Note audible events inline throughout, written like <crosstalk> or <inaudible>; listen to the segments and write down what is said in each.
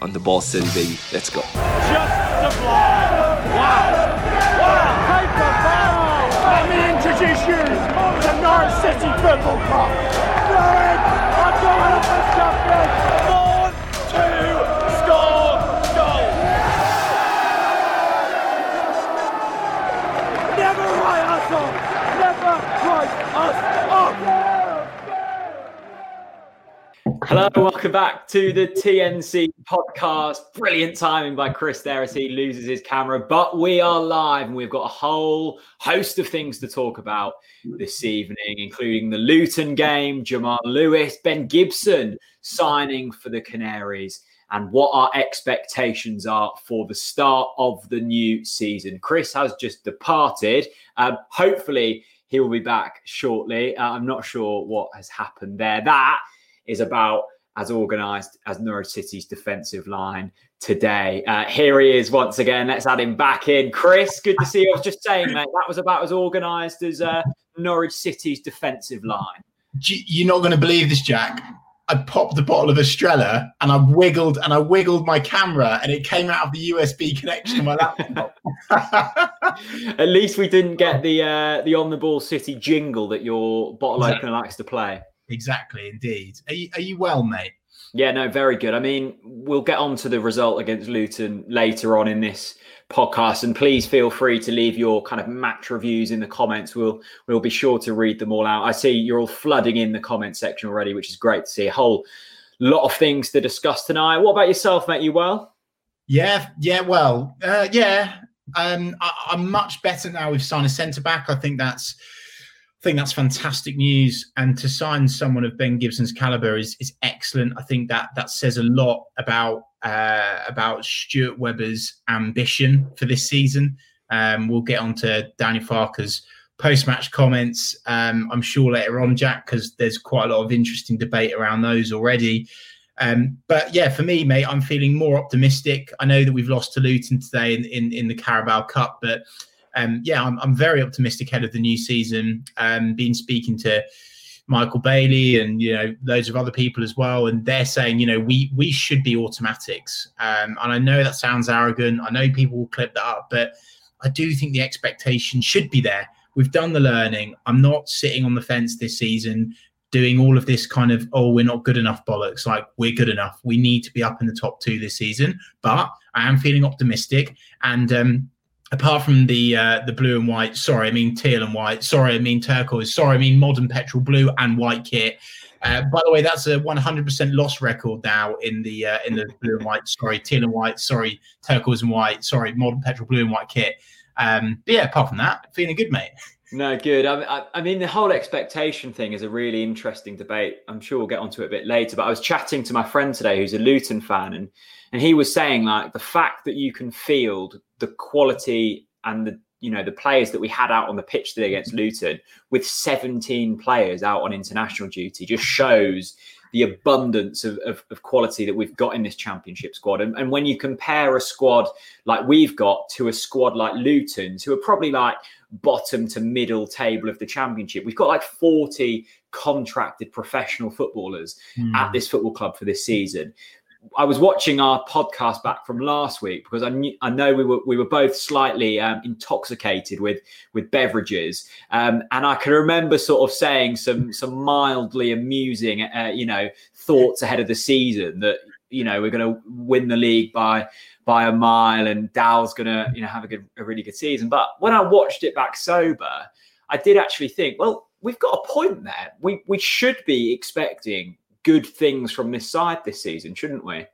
on the ball city, baby. Let's go. Just sublime. Wow. Wow. Paper foul. Let me introduce you to Hello, welcome back to the TNC podcast. Brilliant timing by Chris there as he loses his camera, but we are live and we've got a whole host of things to talk about this evening, including the Luton game, Jamal Lewis, Ben Gibson signing for the Canaries, and what our expectations are for the start of the new season. Chris has just departed. Um, hopefully, he will be back shortly. Uh, I'm not sure what has happened there. That is about as organised as Norwich City's defensive line today. Uh, here he is once again. Let's add him back in. Chris, good to see you. I was just saying, mate, that was about as organised as uh, Norwich City's defensive line. You're not going to believe this, Jack. I popped the bottle of Estrella and I wiggled and I wiggled my camera and it came out of the USB connection of my laptop. <laughs> At least we didn't get the uh, the on the ball City jingle that your bottle opener likes to play. Exactly, indeed. Are you, are you well, mate? Yeah, no, very good. I mean, we'll get on to the result against Luton later on in this podcast, and please feel free to leave your kind of match reviews in the comments. We'll we'll be sure to read them all out. I see you're all flooding in the comment section already, which is great to see. A whole lot of things to discuss tonight. What about yourself, mate? You well? Yeah, yeah, well, uh, yeah. Um, I, I'm much better now. We've signed a centre back. I think that's I think that's fantastic news. And to sign someone of Ben Gibson's caliber is is excellent. I think that that says a lot about uh, about Stuart Webber's ambition for this season. Um, we'll get on to Daniel Farke's post match comments. Um, I'm sure later on, Jack, because there's quite a lot of interesting debate around those already. Um, but yeah, for me, mate, I'm feeling more optimistic. I know that we've lost to Luton today in, in, in the Carabao Cup, but um, yeah, I'm, I'm, very optimistic ahead of the new season. Um, been speaking to Michael Bailey and you know loads of other people as well, and they're saying you know we we should be automatics. Um, and I know that sounds arrogant. I know people will clip that up, but I do think the expectation should be there. We've done the learning. I'm not sitting on the fence this season doing all of this kind of oh we're not good enough bollocks like we're good enough we need to be up in the top two this season but i am feeling optimistic and um, apart from the uh, the blue and white, sorry, I mean teal and white. Sorry, I mean turquoise. Sorry, I mean modern petrol blue and white kit. Uh, by the way, that's a 100% loss record now in the uh, in the blue and white. Sorry, teal and white. Sorry, turquoise and white. Sorry, modern petrol blue and white kit. Um, but yeah, apart from that, feeling good, mate. <laughs> No, good. I, I, mean, the whole expectation thing is a really interesting debate. I'm sure we'll get onto it a bit later. But I was chatting to my friend today, who's a Luton fan, and and he was saying like the fact that you can field the quality and the you know the players that we had out on the pitch today against Luton with 17 players out on international duty just shows the abundance of, of, of, quality that we've got in this championship squad. And, and, when you compare a squad like we've got to a squad like Luton's, who are probably like bottom to middle table of the championship, we've got like 40 contracted professional footballers mm. at this football club for this season. I was watching our podcast back from last week because I knew, I know we were we were both slightly um, intoxicated with with beverages, um, and I can remember sort of saying some some mildly amusing, uh, you know, thoughts ahead of the season that you know we're going to win the league by by a mile, and Dow's going to you know have a good a really good season. But when I watched it back sober, I did actually think, well, we've got a point there. We we should be expecting good things from this side this season, shouldn't we?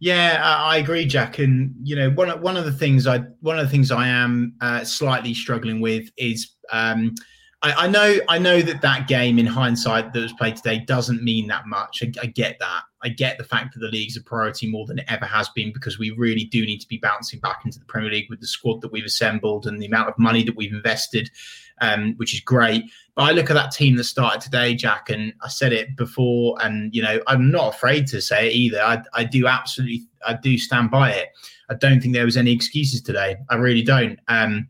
Yeah, I agree, Jack. And you know, one of, one of the things I one of the things I am uh, slightly struggling with is um, I, I, know I know that that game in hindsight that was played today doesn't mean that much. I, I, get that. I get the fact that the league's a priority more than it ever has been because we really do need to be bouncing back into the Premier League with the squad that we've assembled and the amount of money that we've invested um, which is great. But I look at that team that started today, Jack, and I said it before, and you know I'm not afraid to say it either. I, I do absolutely, I do stand by it. I don't think there was any excuses today. I really don't. Um,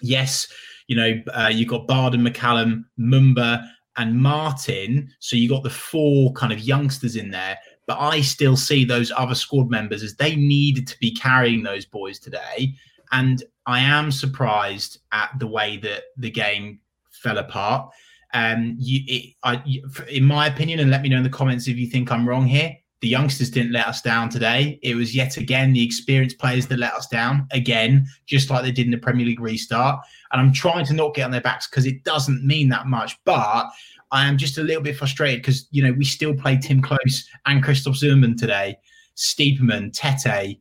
yes, you know uh, you got Barden, McCallum, Mumba, and Martin. So you got the four kind of youngsters in there. But I still see those other squad members as they needed to be carrying those boys today. And I am surprised at the way that the game fell apart. Um, you, it, I, in my opinion, and let me know in the comments if you think I'm wrong here. The youngsters didn't let us down today. It was yet again the experienced players that let us down again, just like they did in the Premier League restart. And I'm trying to not get on their backs because it doesn't mean that much. But I am just a little bit frustrated because you know we still played Tim Klose and Christoph Zimmermann today, Stiepermann, Tettey,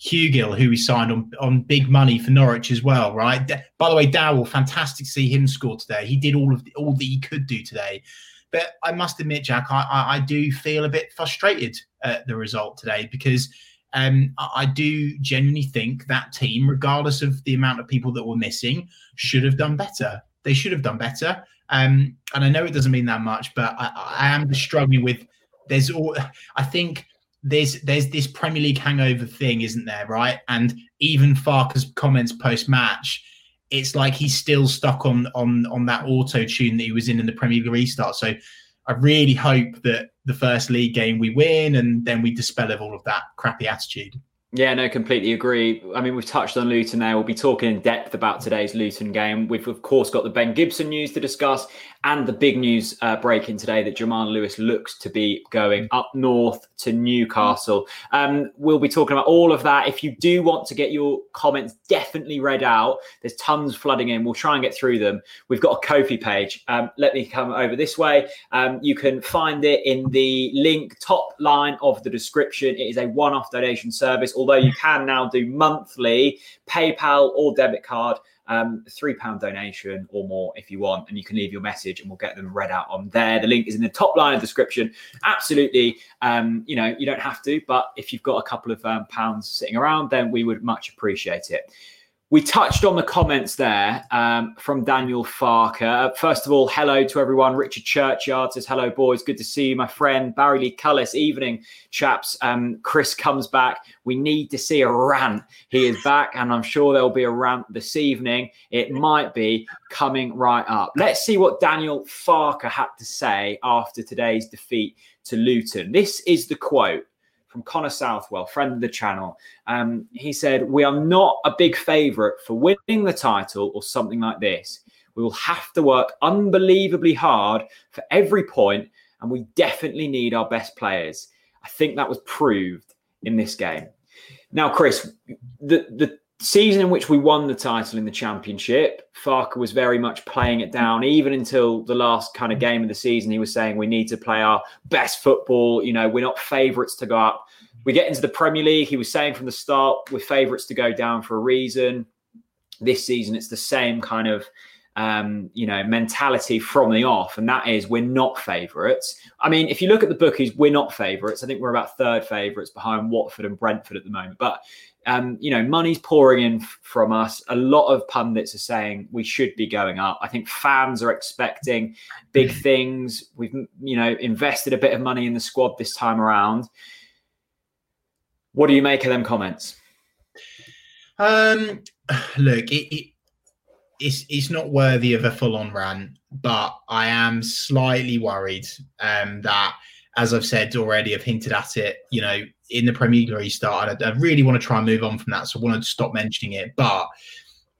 Hugill, who we signed on, on big money for Norwich as well, right? By the way, Dowell, fantastic to see him score today. He did all of the, all that he could do today. But I must admit, Jack, I, I, I do feel a bit frustrated at the result today because um, I, I do genuinely think that team, regardless of the amount of people that were missing, should have done better. They should have done better. Um, and I know it doesn't mean that much, but I, I am struggling with. There's all. I think there's there's this Premier League hangover thing, isn't there? Right, and even Farke's comments post match, it's like he's still stuck on on on that auto tune that he was in in the Premier League restart. So I really hope that the first league game we win, and then we dispel of all of that crappy attitude. Yeah, no, completely agree. I mean, we've touched on Luton there. We'll be talking in depth about today's Luton game. We've, of course, got the Ben Gibson news to discuss and the big news uh, breaking today that Jamal Lewis looks to be going up north to Newcastle. Um, we'll be talking about all of that. If you do want to get your comments definitely read out, there's tons flooding in. We'll try and get through them. We've got a Ko-fi page. Um, let me come over this way. Um, you can find it in the link top line of the description. It is a one off donation service, although you can now do monthly PayPal or debit card um, three pound donation or more if you want, and you can leave your message, and we'll get them read out on there. The link is in the top line of the description. Absolutely, um, you know, you don't have to, but if you've got a couple of um, pounds sitting around, then we would much appreciate it. We touched on the comments there um, from Daniel Farke. First of all, hello to everyone. Richard Churchyard says, Hello, boys. Good to see you, my friend. Barry Lee Cullis, evening, chaps. Um, Chris comes back. We need to see a rant. He is back, and I'm sure there'll be a rant this evening. It might be coming right up. Let's see what Daniel Farke had to say after today's defeat to Luton. This is the quote from Connor Southwell, friend of the channel. Um, he said, We are not a big favourite for winning the title or something like this. We will have to work unbelievably hard for every point, and we definitely need our best players. I think that was proved in this game. Now, Chris, the, the season in which we won the title in the championship, Farke was very much playing it down, even until the last kind of game of the season. He was saying we need to play our best football. You know, we're not favourites to go up. We get into the Premier League. He was saying from the start, we're favourites to go down for a reason. This season, it's the same kind of um, you know, mentality from the off, and that is we're not favourites. I mean, if you look at the bookies, we're not favourites. I think we're about third favourites behind Watford and Brentford at the moment. But um, you know, money's pouring in f- from us. A lot of pundits are saying we should be going up. I think fans are expecting big <laughs> things. We've, you know, invested a bit of money in the squad this time around. What do you make of them comments? Um, <sighs> look, it, it, it's it's not worthy of a full-on rant, but I am slightly worried um, that, as I've said already, I've hinted at it. You know, in the Premier League restart. I, I really want to try and move on from that, so I want to stop mentioning it. But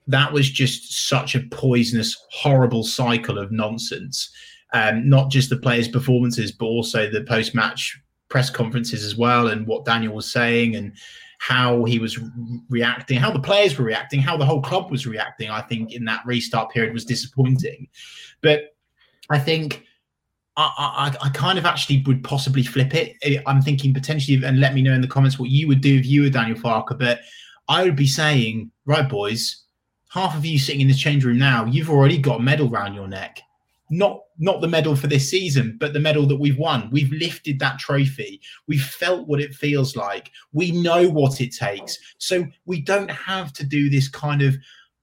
that was just such a poisonous, horrible cycle of nonsense. Um, not just the players' performances, but also the post-match press conferences as well, and what Daniel was saying, and how he was reacting, how the players were reacting, how the whole club was reacting. I think in that restart period was disappointing, but I think I, I, I, kind of actually would possibly flip it. I'm thinking potentially, and let me know in the comments what you would do if you were Daniel Farke. But I would be saying, right, boys, half of you sitting in this change room now, you've already got a medal round your neck. Not not the medal for this season, but the medal that we've won. We've lifted that trophy. We've felt what it feels like. We know what it takes. So we don't have to do this kind of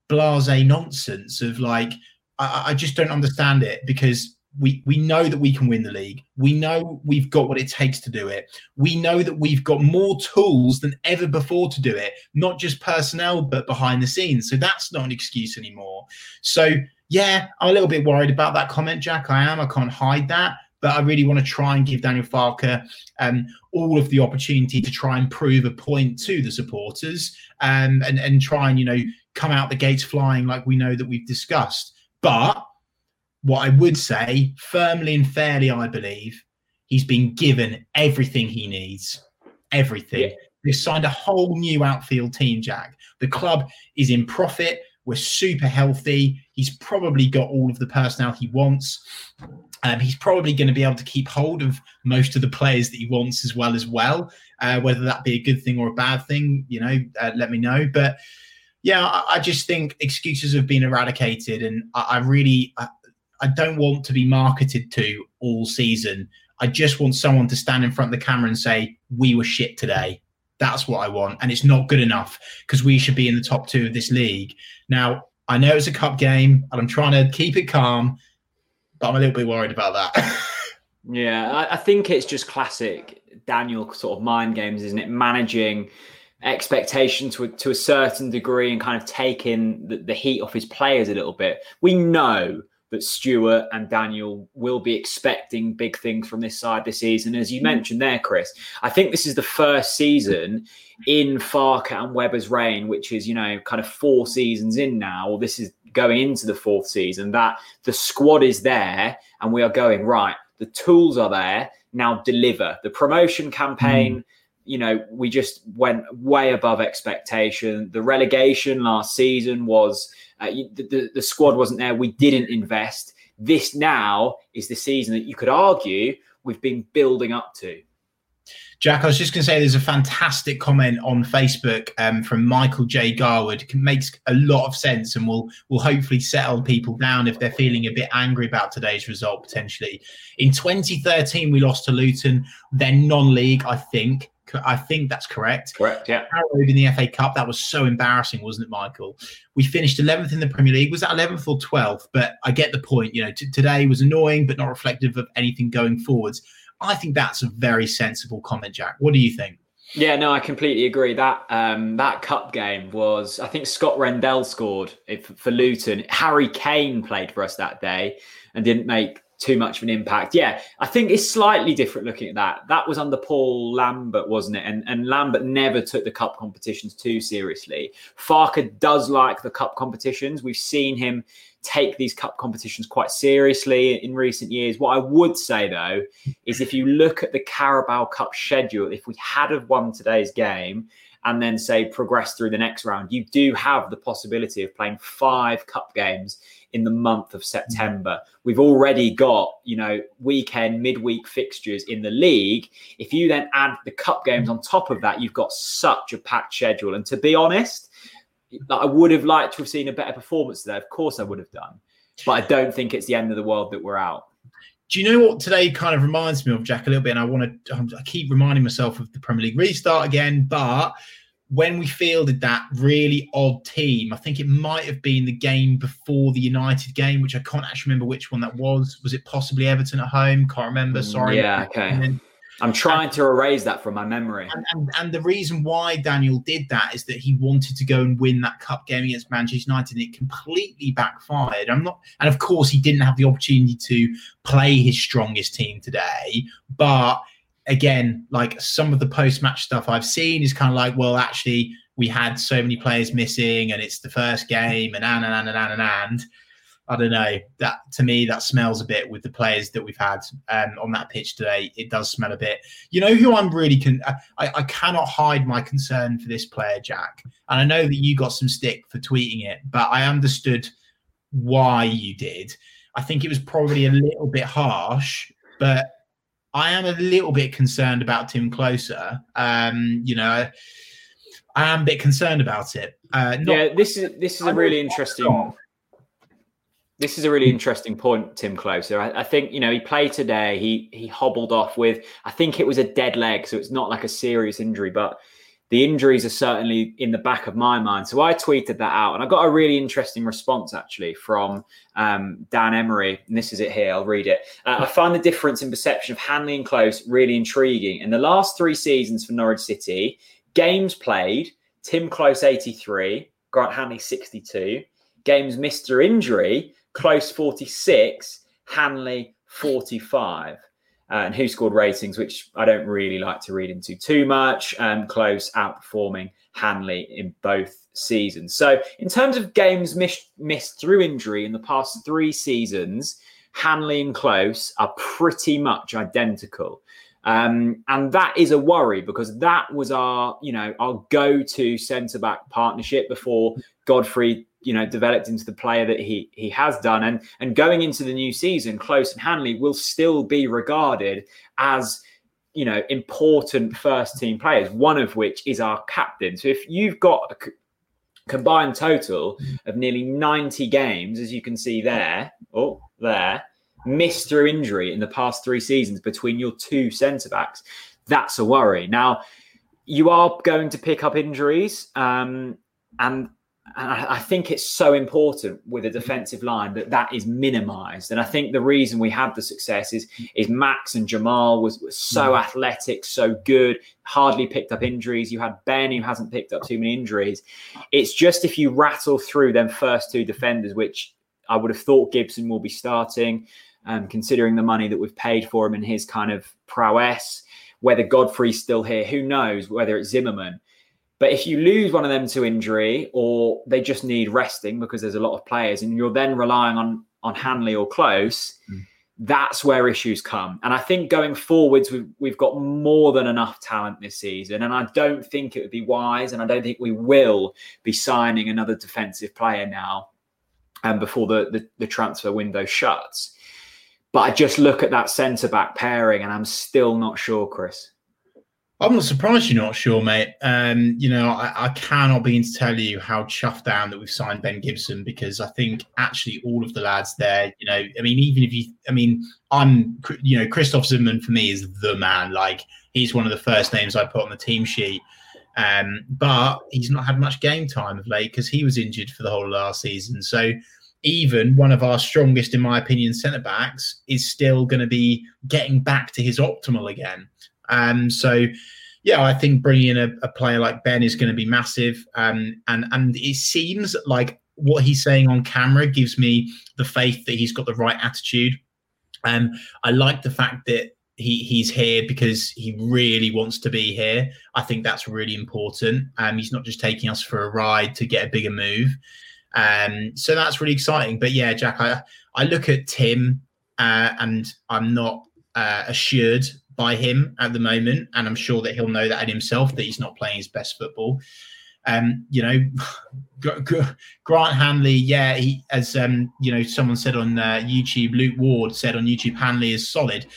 blase nonsense of like, I, I just don't understand it because we we know that we can win the league. We know we've got what it takes to do it. We know that we've got more tools than ever before to do it, not just personnel but behind the scenes. So that's not an excuse anymore. So yeah, I'm a little bit worried about that comment, Jack. I am. I can't hide that. but I really want to try and give Daniel Farke um, all of the opportunity to try and prove a point to the supporters um, and, and try and, you know, come out the gates flying like we know that we've discussed. But what I would say, firmly and fairly, I believe, he's been given everything he needs. Everything. Yeah. They've signed a whole new outfield team, Jack. The club is in profit. We're super healthy. He's probably got all of the personnel he wants. Um, he's probably going to be able to keep hold of most of the players that he wants as well as well. Uh, whether that be a good thing or a bad thing, you know, uh, let me know. But yeah, I, I, just think excuses have been eradicated, and I, I really, I, I don't want to be marketed to all season. I just want someone to stand in front of the camera and say, "We were shit today." That's what I want, and it's not good enough because we should be in the top two of this league. Now, I know it's a cup game, and I'm trying to keep it calm, but I'm a little bit worried about that. <laughs> yeah, I, I think it's just classic Daniel sort of mind games, isn't it? Managing expectation to to a certain degree and kind of taking the, the heat off his players a little bit. We know that Stuart and Daniel will be expecting big things from this side this season. As you mm. mentioned there, Chris, I think this is the first season in Farke and Webber's reign, which is, you know, kind of four seasons in now, or this is going into the fourth season, that the squad is there and we are going, right, the tools are there, now deliver. The promotion campaign. Mm you know, we just went way above expectation. The relegation last season was uh, the, the squad wasn't there. We didn't invest. This now is the season that you could argue we've been building up to. Jack, I was just going to say there's a fantastic comment on Facebook um, from Michael J. Garwood. It makes a lot of sense and will will hopefully settle people down if they're feeling a bit angry about today's result potentially. In 2013, we lost to Luton, then non-league, I think. I think that's correct. Correct, yeah. in the FA Cup, that was so embarrassing, wasn't it, Michael? We finished 11th in the Premier League. Was that 11th or 12th? But I get the point. You know, t- today was annoying, but not reflective of anything going forwards. I think that's a very sensible comment, Jack. What do you think? Yeah, no, I completely agree. That um, that cup game was, I think Scott Rendell scored for Luton. Harry Kane played for us that day and didn't make too much of an impact. Yeah, I think it's slightly different looking at that. That was under Paul Lambert, wasn't it? And and Lambert never took the cup competitions too seriously. Farke does like the cup competitions. We've seen him take these cup competitions quite seriously in recent years. What I would say though is if you look at the Carabao Cup schedule, if we had have won today's game and then say progress through the next round, you do have the possibility of playing five cup games in the month of September. We've already got, you know, weekend, midweek fixtures in the league. If you then add the cup games on top of that, you've got such a packed schedule. And to be honest, I would have liked to have seen a better performance today. Of course, I would have done. But I don't think it's the end of the world that we're out. Do you know what today kind of reminds me of, Jack, a little bit? And I want to, um, I keep reminding myself of the Premier League restart again, but when we fielded that really odd team, I think it might have been the game before the United game, which I can't actually remember which one that was. Was it possibly Everton at home? Can't remember. Mm, sorry. Yeah. Okay. I'm trying and, to erase that from my memory. And, and, and, the reason why Daniel did that is that he wanted to go and win that cup game against Manchester United, and it completely backfired. I'm not, and of course, he didn't have the opportunity to play his strongest team today, but again, like some of the post match stuff I've seen is kind of like, well, actually, we had so many players missing and it's the first game and and and and and and. and. I don't know. That to me, that smells a bit with the players that we've had um, on that pitch today. It does smell a bit. You know who I'm really con- I, I cannot hide my concern for this player, Jack. And I know that you got some stick for tweeting it, but I understood why you did. I think it was probably a little bit harsh, but I am a little bit concerned about Tim Klose. Um, you know, I am a bit concerned about it. Uh, not, yeah, this is this is a really interesting. This is a really interesting point, Tim Klose. I, I, think you know he played today. He he hobbled off with I think it was a dead leg, so it's not like a serious injury, but the injuries are certainly in the back of my mind. So I tweeted that out, and I got a really interesting response actually from um, Dan Emery. And this is it here. I'll read it. Uh, I find the difference in perception of Hanley and Klose really intriguing. In the last three seasons for Norwich City, games played: Tim Klose 83, Grant Hanley 62. Games missed through injury: Klose 46, Hanley 45. Uh, and WhoScored ratings, which I don't really like to read into too much. Um, Klose outperforming Hanley in both seasons. So, in terms of games missed, missed through injury in the past three seasons, Hanley and Klose are pretty much identical. Um, and that is a worry because that was our, you know, our go-to centre back partnership before Godfrey, you know, developed into the player that he he has done. And and going into the new season, Klose and Hanley will still be regarded as you know important first team players. One of which is our captain. So if you've got a combined total of nearly 90 games, as you can see there, oh there missed through injury in the past three seasons between your two centre backs, that's a worry. Now, you are going to pick up injuries, um, and and I, think it's so important with a defensive line that that is minimised. And I think the reason we had the success is is Max and Jamal was, was so mm. athletic, so good, hardly picked up injuries. You had Ben who hasn't picked up too many injuries. It's just if you rattle through them first two defenders, which I would have thought Gibson will be starting um, considering the money that we've paid for him and his kind of prowess. Whether Godfrey's still here, who knows? Whether it's Zimmermann. But if you lose one of them to injury or they just need resting because there's a lot of players and you're then relying on on Hanley or Klose, mm. that's where issues come. And I think going forwards, we've, we've got more than enough talent this season. And I don't think it would be wise and I don't think we will be signing another defensive player now and um, before the, the, the transfer window shuts. But I just look at that centre back pairing and I'm still not sure, Chris. I'm not surprised you're not sure, mate. Um, you know, I, I, cannot begin to tell you how chuffed down that we've signed Ben Gibson because I think actually all of the lads there, you know, I mean, even if you, I mean, I'm, you know, Christoph Zimmermann for me is the man. Like, he's one of the first names I put on the team sheet. Um, but he's not had much game time of late because he was injured for the whole last season. So even one of our strongest, in my opinion, centre backs is still going to be getting back to his optimal again. Um, so, yeah, I think bringing in a, a player like Ben is going to be massive. Um, and and it seems like what he's saying on camera gives me the faith that he's got the right attitude. Um, I like the fact that he he's here because he really wants to be here. I think that's really important. Um, he's not just taking us for a ride to get a bigger move. Um, so that's really exciting. But yeah, Jack, I, I look at Tim uh, and I'm not uh, assured by him at the moment. And I'm sure that he'll know that in himself that he's not playing his best football. Um, you know, <laughs> Grant Hanley, yeah, he, as um, you know, someone said on uh, YouTube, Luke Ward said on YouTube, Hanley is solid.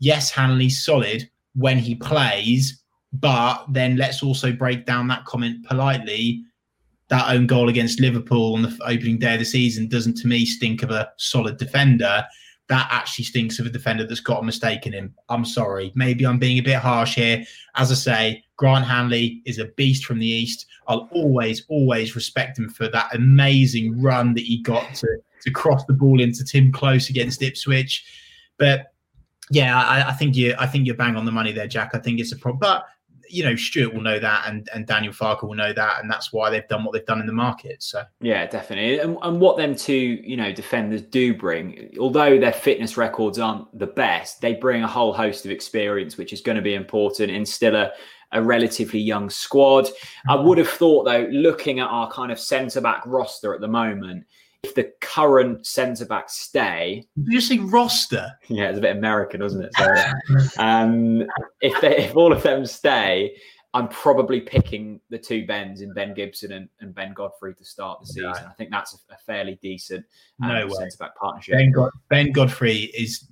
Yes, Hanley's solid when he plays, but then let's also break down that comment politely that own goal against Liverpool on the opening day of the season doesn't, to me, stink of a solid defender. That actually stinks of a defender that's got a mistake in him. I'm sorry. Maybe I'm being a bit harsh here. As I say, Grant Hanley is a beast from the East. I'll always, always respect him for that amazing run that he got to, to cross the ball into Tim Klose against Ipswich. But yeah, I, I, think you I think you're bang on the money there, Jack. I think it's a problem. But you know, Stuart will know that, and and Daniel Farke will know that, and that's why they've done what they've done in the market. So yeah, definitely, and, and what them two you know defenders do bring, although their fitness records aren't the best, they bring a whole host of experience, which is going to be important in still a a relatively young squad. I mm-hmm. would have thought though, looking at our kind of centre back roster at the moment, the current centre backs stay, Did you say roster? Yeah, it's a bit American, isn't it? So, um, if they, if all of them stay, I'm probably picking the two Bens in Ben Gibson and, and Ben Godfrey to start the season. I think that's a, a fairly decent um, no centre back partnership. Ben, God- ben, Godfrey is.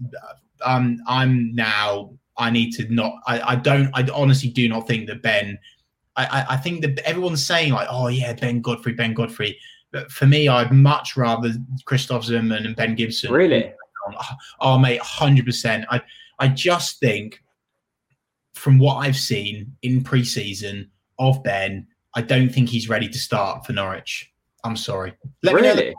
Um, I'm now. I need to not. I, I don't. I honestly do not think that Ben. I, I think that everyone's saying like, oh yeah, Ben Godfrey, Ben Godfrey. But for me, I'd much rather Christoph Zimmermann and Ben Gibson. Really? Oh, oh, mate, hundred percent. I I just think from what I've seen in preseason of Ben, I don't think he's ready to start for Norwich. I'm sorry. Let really? me know.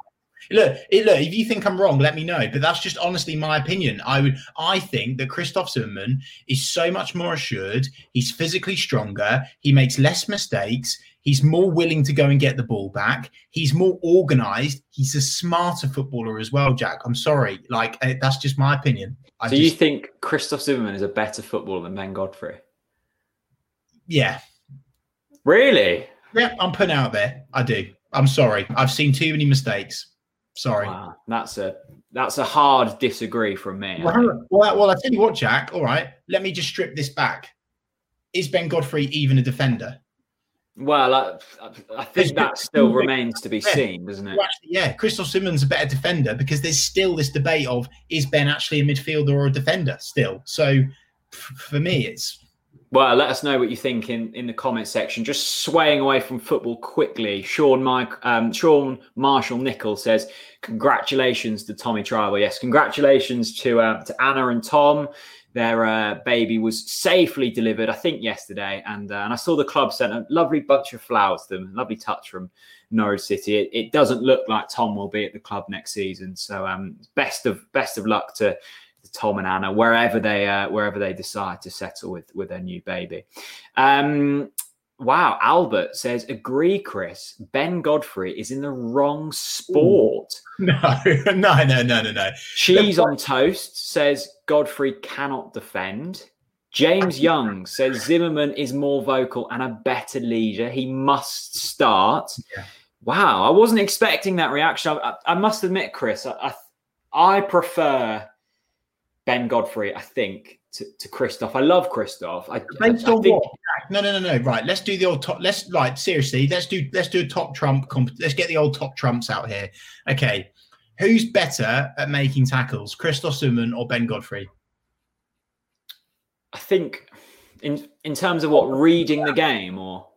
Look, look. If you think I'm wrong, let me know. But that's just honestly my opinion. I would, I think that Christoph Zimmermann is so much more assured. He's physically stronger. He makes less mistakes He's more willing to go and get the ball back. He's more organized. He's a smarter footballer as well, Jack. I'm sorry. Like, uh, that's just my opinion. I Do just, you think Christoph Zimmermann is a better footballer than Ben Godfrey? Yeah. Really? Yeah, I'm putting out there. I do. I'm sorry. I've seen too many mistakes. Sorry. Wow, that's a that's a hard disagree from me. Well, well, well, I tell you what, Jack. All right, let me just strip this back. Is Ben Godfrey even a defender? Well, I, I think that still remains to be seen, doesn't it? Actually, yeah, Christoph Zimmermann's a better defender because there's still this debate of is Ben actually a midfielder or a defender still. So for me, it's Well, let us know what you think in, in the comment section. Just swaying away from football quickly. Sean Mike, um, Sean Marshall Nickel says, "Congratulations to Tommy Trybull." Yes, congratulations to uh, to Anna and Tom. Their uh, baby was safely delivered, I think, yesterday, and uh, and I saw the club sent a lovely bunch of flowers to them. Lovely touch from Norwich City. It, it doesn't look like Tom will be at the club next season, so um, best of best of luck to to Tom and Anna wherever they uh, wherever they decide to settle with with their new baby. Um, wow, Albert says, agree, Chris. Ben Godfrey is in the wrong sport. <laughs> no, no, no, no, no, no. Cheese on toast says Godfrey cannot defend. James Young says Zimmermann is more vocal and a better leader. He must start. Yeah. Wow, I wasn't expecting that reaction. I, I, I must admit, Chris, I, I, I prefer Ben Godfrey. I think to, to Christoph. I love Christoph. I, Based I on think- what? No, no, no, no. Right. Let's do the old top. Let's like seriously. Let's do let's do a top trump. Comp- let's get the old top trumps out here. Okay. Who's better at making tackles, Christoph Zimmermann or Ben Godfrey? I think in in terms of what reading the game or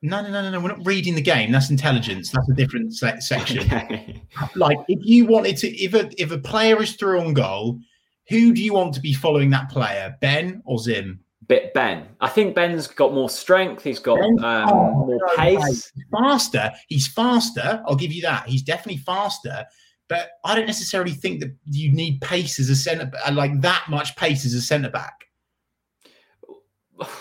No, no, no, no, no. We're not reading the game. That's intelligence. That's a different se- section. <laughs> Okay. like if you wanted to if a if a player is through on goal who do you want to be following that player ben or zim? Bit Ben. I think Ben's got more strength. He's got um, Oh, more no, pace. faster. He's faster. I'll give you that. He's definitely faster. But i don't necessarily think that you need pace as a centre like that much pace as a centre back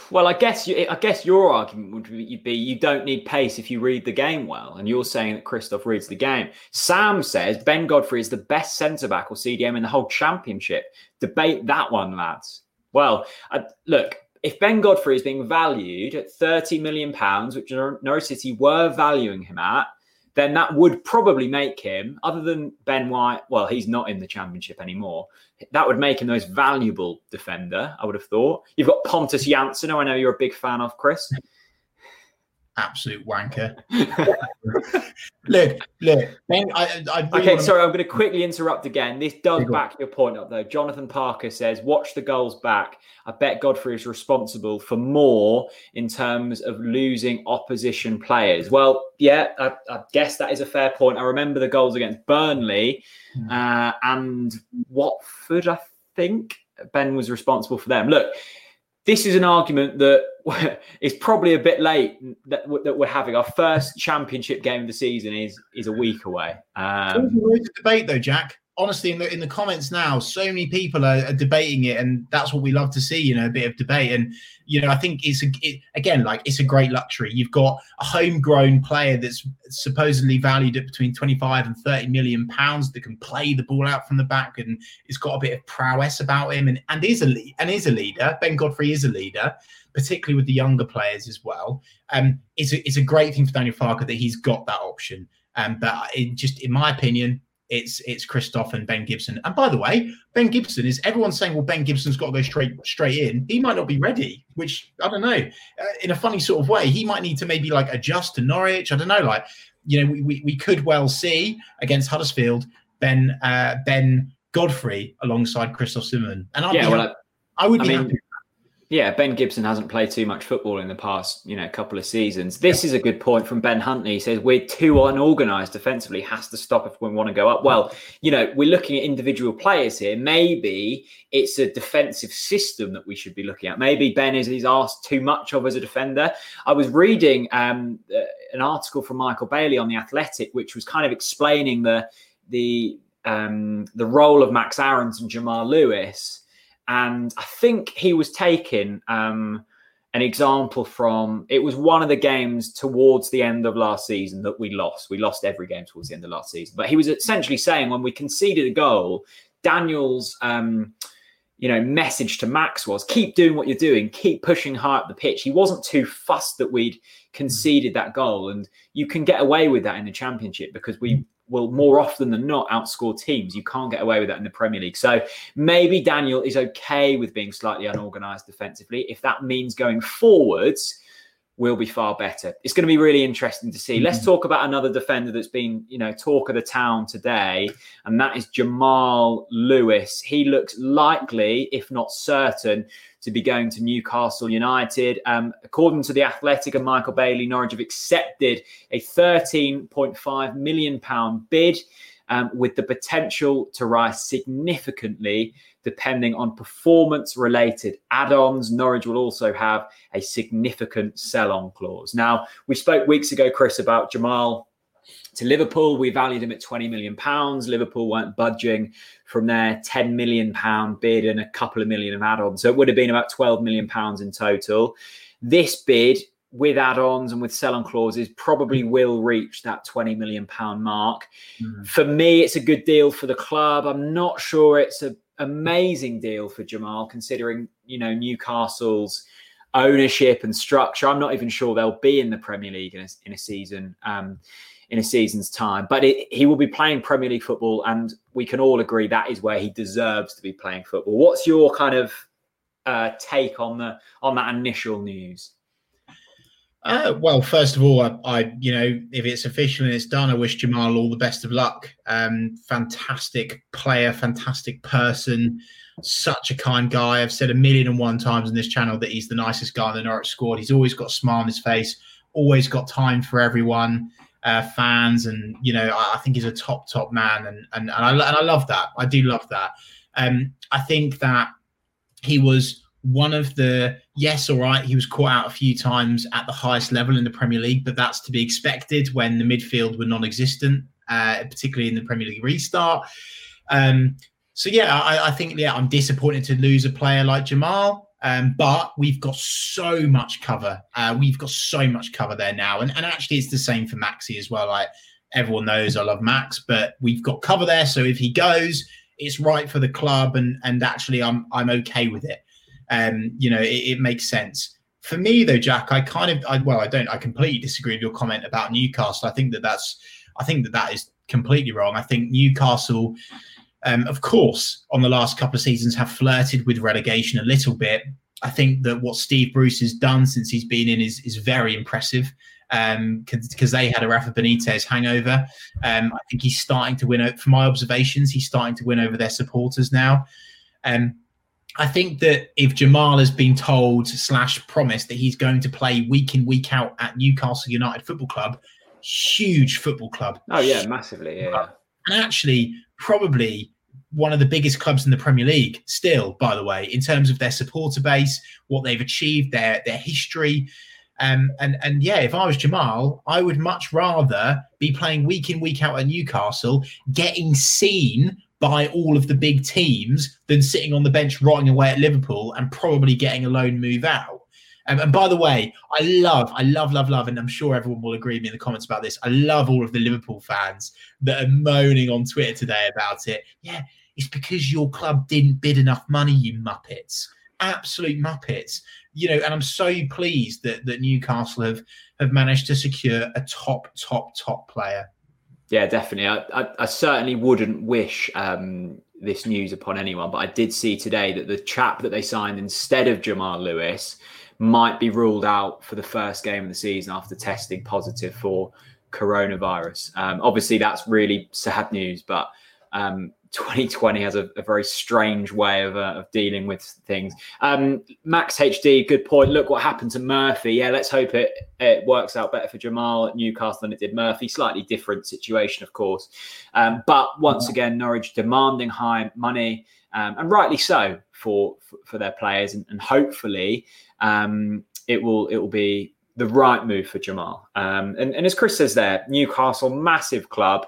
Well, I guess you, I guess your argument would be, you don't need pace if you read the game well, and you're saying that Christoph reads the game. Sam says Ben Godfrey is the best centre back or CDM in the whole championship. Debate that one, lads. Well, I, look, if Ben Godfrey is being valued at 30 million pounds, which Nor- Norwich City were valuing him at, then that would probably make him, other than Ben White, well, he's not in the championship anymore. That would make him the most valuable defender, I would have thought. You've got Pontus Jansson, who I know you're a big fan of, Chris. Absolute wanker <laughs> <laughs> look look ben i, I really Okay, sorry, I'm going to quickly interrupt again. This does on. back your point up, though. Jonathan Parker says, "Watch the goals back." I bet Godfrey is responsible for more in terms of losing opposition players. Well, yeah, I, I guess that is a fair point. I remember the goals against Burnley Hmm. uh, and Watford. I think Ben was responsible for them. Look. This is an argument that <laughs> is probably a bit late that, that we're having. Our first championship game of the season is is a week away. Um, loads of debate though, Jack. Honestly, in the in the comments now, so many people are, are debating it, and that's what we love to see. You know, a bit of debate, and you know, I think it's a, it, again like it's a great luxury. You've got a homegrown player that's supposedly valued at between twenty five and thirty million pounds that can play the ball out from the back, and it's got a bit of prowess about him, and and is a and is a leader. Ben Godfrey is a leader, particularly with the younger players as well. Um, it's a it's a great thing for Daniel Farke that he's got that option. Um, but it just, in my opinion, it's it's Christoph and Ben Gibson. And by the way, Ben Gibson is everyone's saying, well, Ben Gibson's got to go straight straight in. He might not be ready, which I don't know. Uh, in a funny sort of way, he might need to maybe like adjust to Norwich. I don't know. Like you know, we we, we could well see against Huddersfield Ben uh, Ben Godfrey alongside Christoph Simon. And I'd yeah, be well, happy- I would I be mean, happy. Yeah, Ben Gibson hasn't played too much football in the past, you know, couple of seasons. This is a good point from Ben Huntley. He says we're too unorganised defensively. Has to stop if we want to go up. Well, you know, we're looking at individual players here. Maybe it's a defensive system that we should be looking at. Maybe Ben is he's asked too much of as a defender. I was reading um, uh, an article from Michael Bailey on the Athletic, which was kind of explaining the the um, the role of Max Aarons and Jamal Lewis and I think he was taking um, an example from it was one of the games towards the end of last season that we lost. We lost every game towards the end of last season. But he was essentially saying when we conceded a goal, Daniel's um, you know message to Max was keep doing what you're doing, keep pushing high up the pitch. He wasn't too fussed that we'd conceded that goal, and you can get away with that in the championship because we will more often than not outscore teams. You can't get away with that in the Premier League. So maybe Daniel is okay with being slightly unorganized defensively. If that means going forwards, will be far better. It's going to be really interesting to see. Mm-hmm. Let's talk about another defender that's been, you know, talk of the town today, and that is Jamal Lewis. He looks likely, if not certain, to be going to Newcastle United. Um, according to the Athletic and Michael Bailey, Norwich have accepted a 13.5 million pound bid. Um, with the potential to rise significantly depending on performance related add ons. Norwich will also have a significant sell on clause. Now, we spoke weeks ago, Chris, about Jamal to Liverpool. We valued him at 20 million pounds. Liverpool weren't budging from their 10 million pound bid and a couple of million of add-ons. So it would have been about 12 million pounds in total. This bid with add-ons and with sell-on clauses probably will reach that 20 million pound mark. Mm. For me, it's a good deal for the club. I'm not sure it's an amazing deal for Jamal, considering you know Newcastle's ownership and structure. I'm not even sure they'll be in the Premier League in a, in a season. Um, in a season's time, but it, he will be playing Premier League football, and we can all agree that is where he deserves to be playing football. What's your kind of uh, take on the on that initial news? Uh, well, first of all, I, I, you know, if it's official and it's done, I wish Jamal all the best of luck. Um, fantastic player, fantastic person, such a kind guy. I've said a million and one times in this channel that he's the nicest guy in the Norwich squad. He's always got a smile on his face, always got time for everyone, uh, fans, and you know, I, I, think he's a top, top man, and and and I, and I love that. I do love that. Um, I think that he was one of the yes, all right, he was caught out a few times at the highest level in the Premier League, but that's to be expected when the midfield were non-existent, uh, particularly in the Premier League restart. Um, so yeah, I, I, think yeah, I'm disappointed to lose a player like Jamal. Um, but we've got so much cover. Uh, we've got so much cover there now, and, and actually, it's the same for Maxi as well. Like everyone knows, I love Max, but we've got cover there. So if he goes, it's right for the club, and and actually, I'm I'm okay with it um, you know, it, it, makes sense. For me, though, Jack, I kind of, I, well, I don't, I completely disagree with your comment about Newcastle. I think that that's, I think that that is completely wrong. I think Newcastle, um, of course, on the last couple of seasons have flirted with relegation a little bit. I think that what Steve Bruce has done since he's been in is is very impressive because um, they had a Rafa Benitez hangover. Um, I think he's starting to win. From my observations, he's starting to win over their supporters now. Um, I think that if Jamal has been told slash promised that he's going to play week in week out at Newcastle United Football Club, huge football club. Oh yeah, massively. Yeah, and actually probably one of the biggest clubs in the Premier League. Still, by the way, in terms of their supporter base, what they've achieved, their their history. Um, and and yeah, if I was Jamal, I would much rather be playing week in week out at Newcastle, getting seen by all of the big teams than sitting on the bench rotting away at Liverpool and probably getting a loan move out. Um, and by the way, I love, I love, love, love, and I'm sure everyone will agree with me in the comments about this. I love all of the Liverpool fans that are moaning on Twitter today about it. Yeah, it's because your club didn't bid enough money, you muppets. Absolute muppets. You know, and I'm so pleased that that Newcastle have have managed to secure a top, top, top player. Yeah, definitely. I, I, I certainly wouldn't wish um, this news upon anyone, but I did see today that the chap that they signed instead of Jamal Lewis might be ruled out for the first game of the season after testing positive for coronavirus. Um, obviously, that's really sad news, but um, 2020 has a, a, very strange way of, uh, of dealing with things. Um, Max HD, good point. Look what happened to Murphy. Yeah, let's hope it it works out better for Jamal at Newcastle than it did Murphy. Slightly different situation, of course. Um, but once again, Norwich demanding high money, um, and rightly so for for, for their players, and, and hopefully um, it will it will be the right move for Jamal. Um, and, and as Chris says there, Newcastle, massive club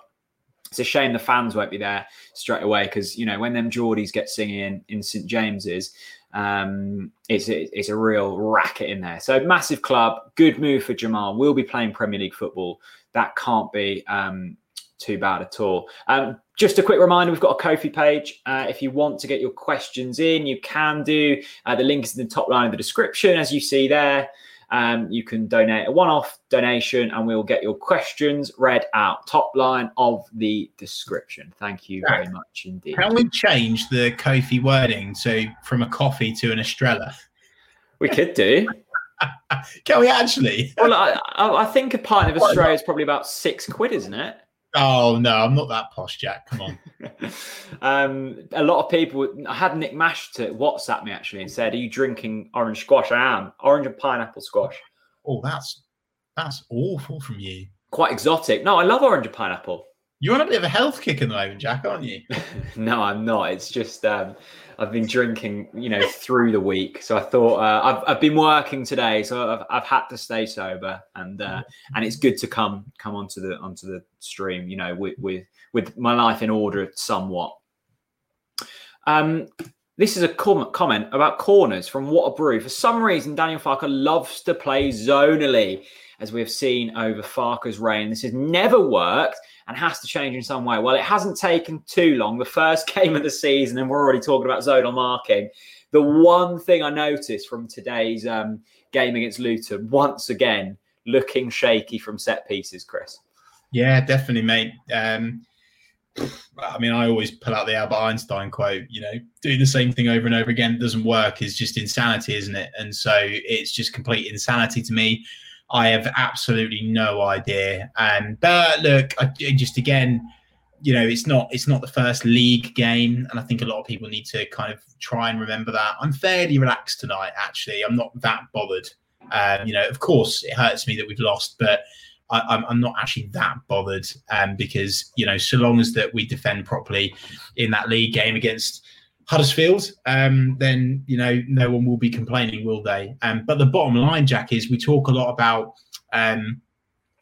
it's a shame the fans won't be there straight away because you know when them Geordies get singing in, St James's, um, it's it's a real racket in there. So massive club, good move for Jamal. We'll be playing Premier League football. That can't be um, too bad at all. Um, just a quick reminder we've got a Ko-fi page. Uh, if you want to get your questions in, you can do. Uh, the link is in the top line of the description, as you see there. Um, you can donate a one off donation and we'll get your questions read out. Top line of the description. Thank you very much indeed. Can we change the Ko-fi wording so from a coffee to an Estrella? We could do. <laughs> Can we actually? Well, I, I think a pint of Estrella is probably about six quid, isn't it? Oh no, I'm not that posh, Jack. Come on. <laughs> um, a lot of people. I had Nick Mash to WhatsApp me actually and said, "Are you drinking orange squash?" I am. Orange and pineapple squash. Oh, that's that's awful from you. Quite exotic. No, I love orange and pineapple. You're on a bit of a health kick at the moment, Jack, aren't you? <laughs> no, I'm not. It's just um, I've been drinking, you know, through the week. So I thought uh, I've, I've been working today, so I've, I've had to stay sober, and uh, and it's good to come come onto the onto the stream, you know, with with with my life in order somewhat. Um, this is a com- comment about corners from What a Brew. For some reason, Daniel Farke loves to play zonally, as we have seen over Farke's reign. This has never worked and has to change in some way. Well, it hasn't taken too long. The first <laughs> game of the season, and we're already talking about zonal marking. The one thing I noticed from today's um, game against Luton, once again, looking shaky from set pieces, Chris. Yeah, definitely, mate. Um, I mean, I always pull out the Albert Einstein quote, you know, do the same thing over and over again doesn't work is just insanity, isn't it? And so it's just complete insanity to me. I have absolutely no idea. And but look, I, just again, you know, it's not it's not the first league game, and I think a lot of people need to kind of try and remember that. I'm fairly relaxed tonight. Actually, I'm not that bothered. Um, you know, of course, it hurts me that we've lost, but I, am not actually that bothered um, because you know, so long as that we defend properly in that league game against Huddersfield, um, then you know no one will be complaining, will they? Um, but the bottom line, Jack, is we talk a lot about um,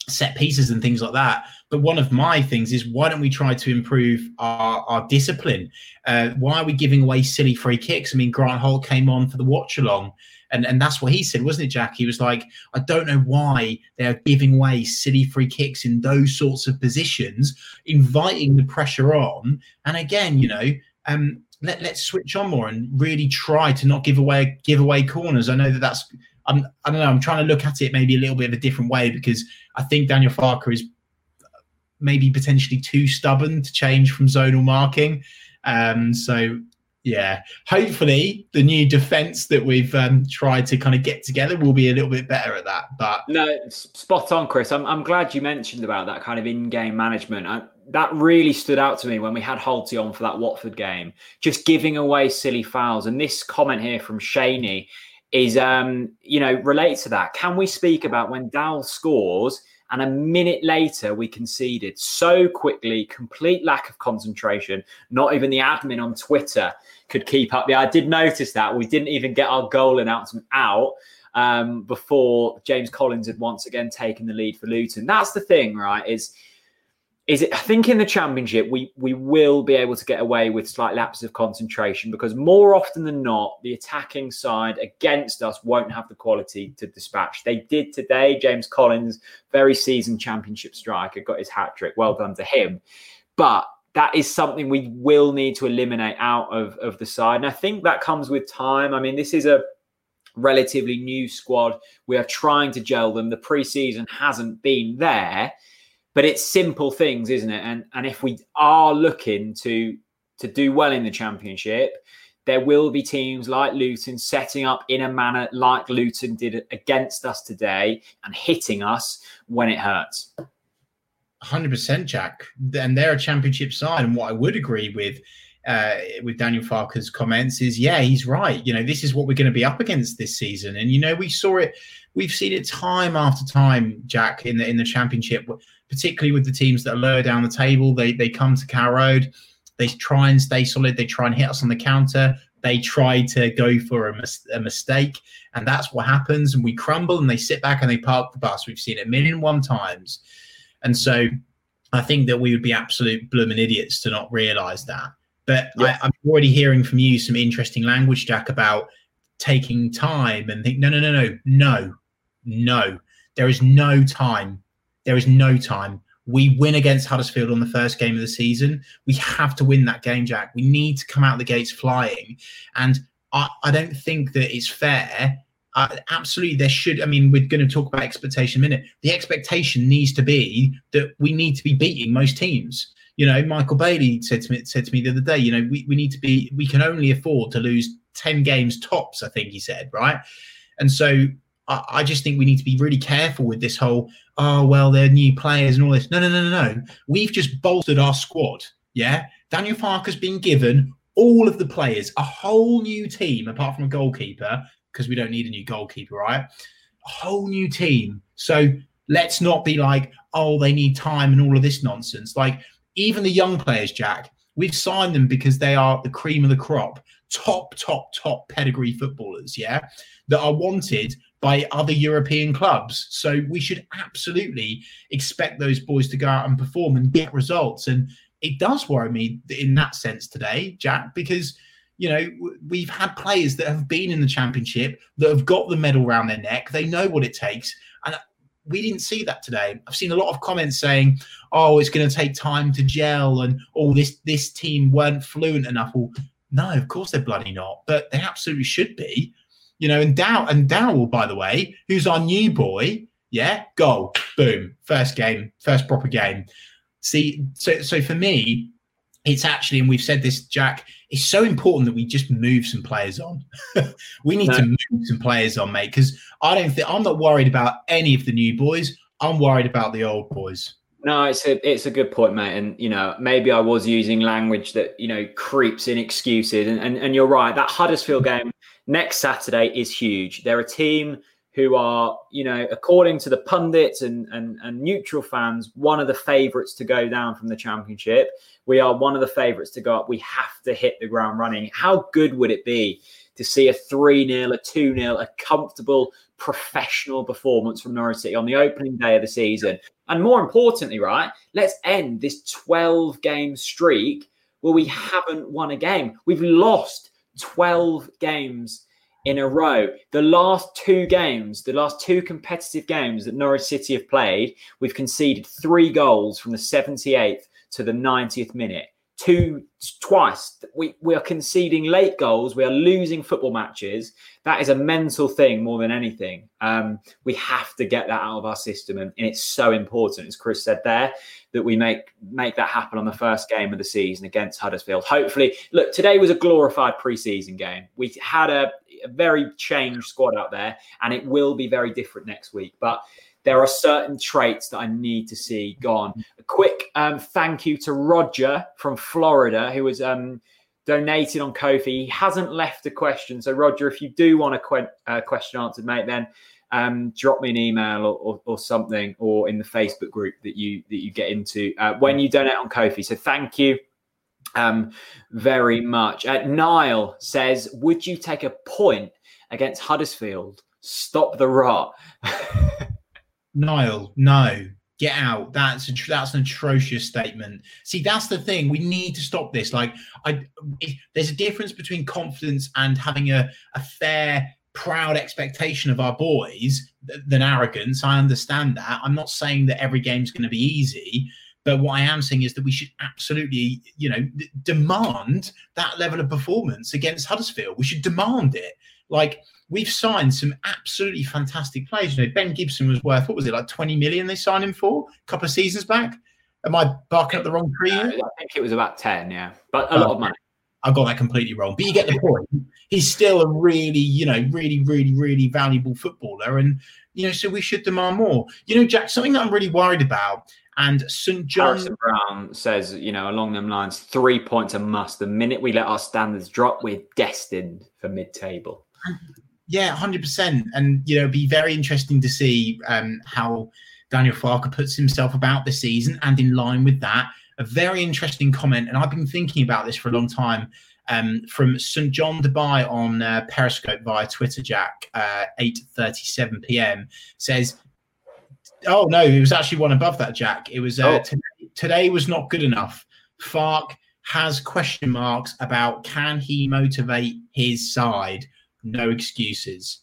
set pieces and things like that. But one of my things is why don't we try to improve our, our discipline? Uh, why are we giving away silly free kicks? I mean, Grant Holt came on for the watch along. And, and that's what he said, wasn't it, Jack? He was like, I don't know why they're giving away silly free kicks in those sorts of positions, inviting the pressure on. And again, you know, um, let, let's switch on more and really try to not give away give away corners. I know that that's I'm I don't know I'm trying to look at it maybe a little bit of a different way because I think Daniel Farke is maybe potentially too stubborn to change from zonal marking. Um, so yeah, hopefully the new defense that we've um, tried to kind of get together will be a little bit better at that. But no, spot on, Chris. I'm, I'm glad you mentioned about that kind of in-game management. I, that really stood out to me when we had Holty on for that Watford game, just giving away silly fouls. And this comment here from Shaney is, um, you know, relates to that. Can we speak about when Dal scores and a minute later we conceded so quickly, complete lack of concentration. Not even the admin on Twitter could keep up. Yeah, I did notice that we didn't even get our goal announcement out um, before James Collins had once again taken the lead for Luton. That's the thing, right? Is is it I think in the championship we we will be able to get away with slight lapses of concentration because more often than not the attacking side against us won't have the quality to dispatch. They did today. James Collins, very seasoned championship striker, got his hat trick. Well done to him. But that is something we will need to eliminate out of, of the side. And I think that comes with time. I mean, this is a relatively new squad. We are trying to gel them. The preseason hasn't been there but it's simple things, isn't it? And and if we are looking to to do well in the championship, there will be teams like Luton setting up in a manner like Luton did against us today and hitting us when it hurts. 100% Jack. And they're a championship side. And what I would agree with uh, with Daniel Farke's comments is, yeah, he's right. You know, this is what we're going to be up against this season. And, you know, we saw it, we've seen it time after time, Jack, in the, in the championship particularly with the teams that are lower down the table. They they come to Carrow Road, they try and stay solid. They try and hit us on the counter. They try to go for a, mis- a mistake, and that's what happens. And we crumble, and they sit back and they park the bus. We've seen it a million one times, and so I think that we would be absolute blooming idiots to not realise that. But Yeah. I, I'm already hearing from you some interesting language, Jack, about taking time and think, no, no, no, no, no, no. There is no time. There is no time. We win against Huddersfield on the first game of the season. We have to win that game, Jack. We need to come out the gates flying. And I, I don't think that it's fair. Uh, absolutely, there should. I mean, we're going to talk about expectation in a minute. The expectation needs to be that we need to be beating most teams. You know, Michael Bailey said to me said to me the other day. You know, we, we need to be. We can only afford to lose ten games tops. I think he said right. And so I, I just think we need to be really careful with this whole. Oh well, they're new players and all this. No, no, no, no, no. We've just bolstered our squad. Yeah, Daniel Farke's been given all of the players, a whole new team apart from a goalkeeper because we don't need a new goalkeeper, right? A whole new team. So let's not be like, oh, they need time and all of this nonsense. Like even the young players, Jack, we've signed them because they are the cream of the crop, top, top, top pedigree footballers, yeah, that are wanted by other European clubs. So we should absolutely expect those boys to go out and perform and get results. And it does worry me in that sense today, Jack, because you know we've had players that have been in the championship that have got the medal around their neck. They know what it takes, and we didn't see that today. I've seen a lot of comments saying, "Oh, it's going to take time to gel," and "Oh, this this team weren't fluent enough." Well, no, of course they're bloody not, but they absolutely should be. You know, and Dow and Dowell, by the way, who's our new boy, yeah, goal, boom, first game, first proper game. See, so so for me, it's actually, and we've said this, Jack, it's so important that we just move some players on. <laughs> we need No. to move some players on, mate, because I don't think I'm not worried about any of the new boys. I'm worried about the old boys. No, it's a it's a good point, mate. And you know, maybe I was using language that you know creeps in excuses. And and, and you're right. That Huddersfield game next Saturday is huge. They're a team who are, you know, according to the pundits and and, and neutral fans, one of the favourites to go down from the championship. We are one of the favourites to go up. We have to hit the ground running. How good would it be to see a 3 0, a 2 0, a comfortable professional performance from Norwich City on the opening day of the season? And more importantly, right, let's end this 12 game streak where we haven't won a game. We've lost 12 games in a row. The last two games, the last two competitive games that Norwich City have played, we've conceded three goals from the 78th to the 90th minute. Two twice. We we are conceding late goals. We are losing football matches. That is a mental thing more than anything. Um, we have to get that out of our system, and, and it's so important, as Chris said there, that we make make that happen on the first game of the season against Huddersfield. Hopefully, look, today was a glorified preseason game. We had a, a very changed squad out there, and it will be very different next week. But there are certain traits that I need to see gone. A quick um, thank you to Roger from Florida, who was um, donated on Ko-fi. He hasn't left a question. So, Roger, if you do want a que- uh, question answered, mate, then um, drop me an email or, or, or something, or in the Facebook group that you that you get into uh, when you donate on Ko-fi. So, thank you um, very much. Uh, Niall says, "Would you take a point against Huddersfield? Stop the rot." <laughs> Niall, no, get out. That's a, that's an atrocious statement. See, that's the thing. We need to stop this. Like, I it, there's a difference between confidence and having a, a fair, proud expectation of our boys th- than arrogance. I understand that. I'm not saying that every game's going to be easy. But what I am saying is that we should absolutely, you know, d- demand that level of performance against Huddersfield. We should demand it. Like we've signed some absolutely fantastic players. You know, Ben Gibson was worth what was it like 20 million they signed him for a couple of seasons back? Am I barking up the wrong tree? Uh. I think it was about ten, yeah, but a lot of money. I got that completely wrong. But you get the point. He's still a really, you know, really, really, really valuable footballer. And, you know, so we should demand more. You know, Jack, something that I'm really worried about, and St. John Harrison Brown says, you know, along them lines, three points a must. The minute we let our standards drop, we're destined for mid-table. Yeah, hundred percent. And you know, it'd be very interesting to see um, how Daniel Farke puts himself about the season, and in line with that, a very interesting comment. And I've been thinking about this for a long time. Um, from St John Dubai on uh, Periscope via Twitter, Jack, uh, eight thirty-seven p.m. says, "Oh no, it was actually one above that, Jack. It was uh, Oh. today, today was not good enough. Farke has question marks about can he motivate his side. No excuses.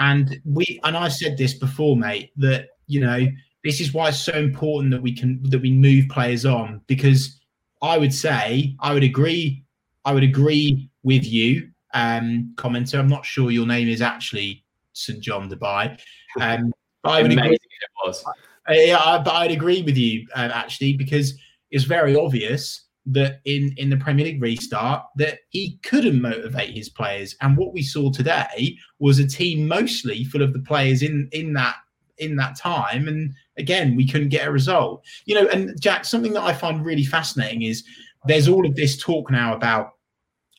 And we and I said this before, mate, that you know this is why it's so important that we can that we move players on because I would say I would agree I would agree with you, um, commenter. I'm not sure your name is actually St John Dubai. Um, I would agree. It was. Uh, yeah, but I'd agree with you uh, actually because it's very obvious that in in the Premier League restart that he couldn't motivate his players, and what we saw today was a team mostly full of the players in in that in that time, and again we couldn't get a result. You know, and Jack, something that I find really fascinating is there's all of this talk now about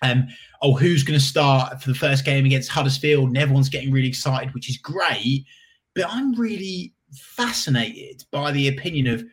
um, oh, who's going to start for the first game against Huddersfield? And everyone's getting really excited, which is great. But I'm really fascinated by the opinion of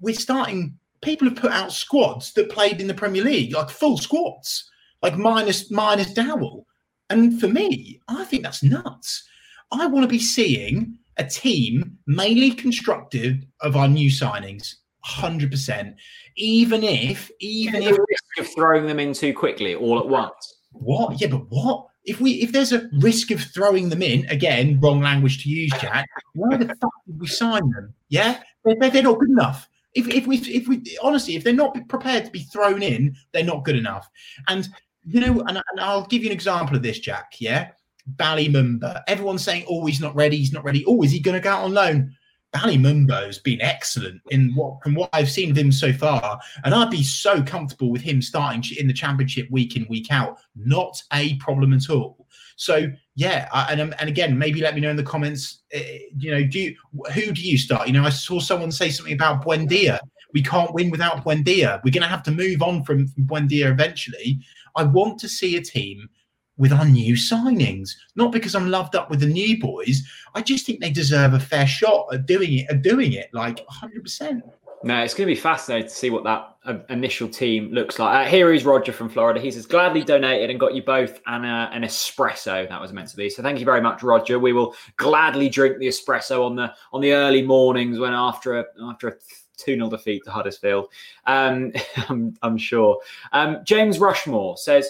we're starting people have put out squads that played in the Premier League, like full squads, like minus minus Dowell. And for me, I think that's nuts. I want to be seeing a team mainly constructed of our new signings, hundred percent. Even if, even if risk of throwing them in too quickly all at once. What? Yeah, but what? If we if there's a risk of throwing them in again, wrong language to use, Jack. Why the fuck did we sign them? Yeah, they're, they're not good enough if, if we if we honestly if they're not prepared to be thrown in they're not good enough and you know and, and i'll give you an example of this jack yeah Bali Mumba. Everyone's saying, "Oh, he's not ready. He's not ready. Oh, is he going to go out on loan?" Bali Mumba has been excellent in what from what I've seen of him so far, and I'd be so comfortable with him starting in the championship week in week out. Not a problem at all. So yeah, I, and um, and again, maybe let me know in the comments. Uh, you know, do you, who do you start? You know, I saw someone say something about Buendia. We can't win without Buendia. We're going to have to move on from, from Buendia eventually. I want to see a team with our new signings, not because I'm loved up with the new boys. I just think they deserve a fair shot at doing it, at doing it like 100. percent no, it's going to be fascinating to see what that uh, initial team looks like. Uh, here is Roger from Florida. He says, gladly donated and got you both an, uh, an espresso. That was meant to be. So thank you very much, Roger. We will gladly drink the espresso on the on the early mornings when after a after a 2 0 defeat to Huddersfield. Um, <laughs> I'm, I'm, sure. Um, James Rushmore says,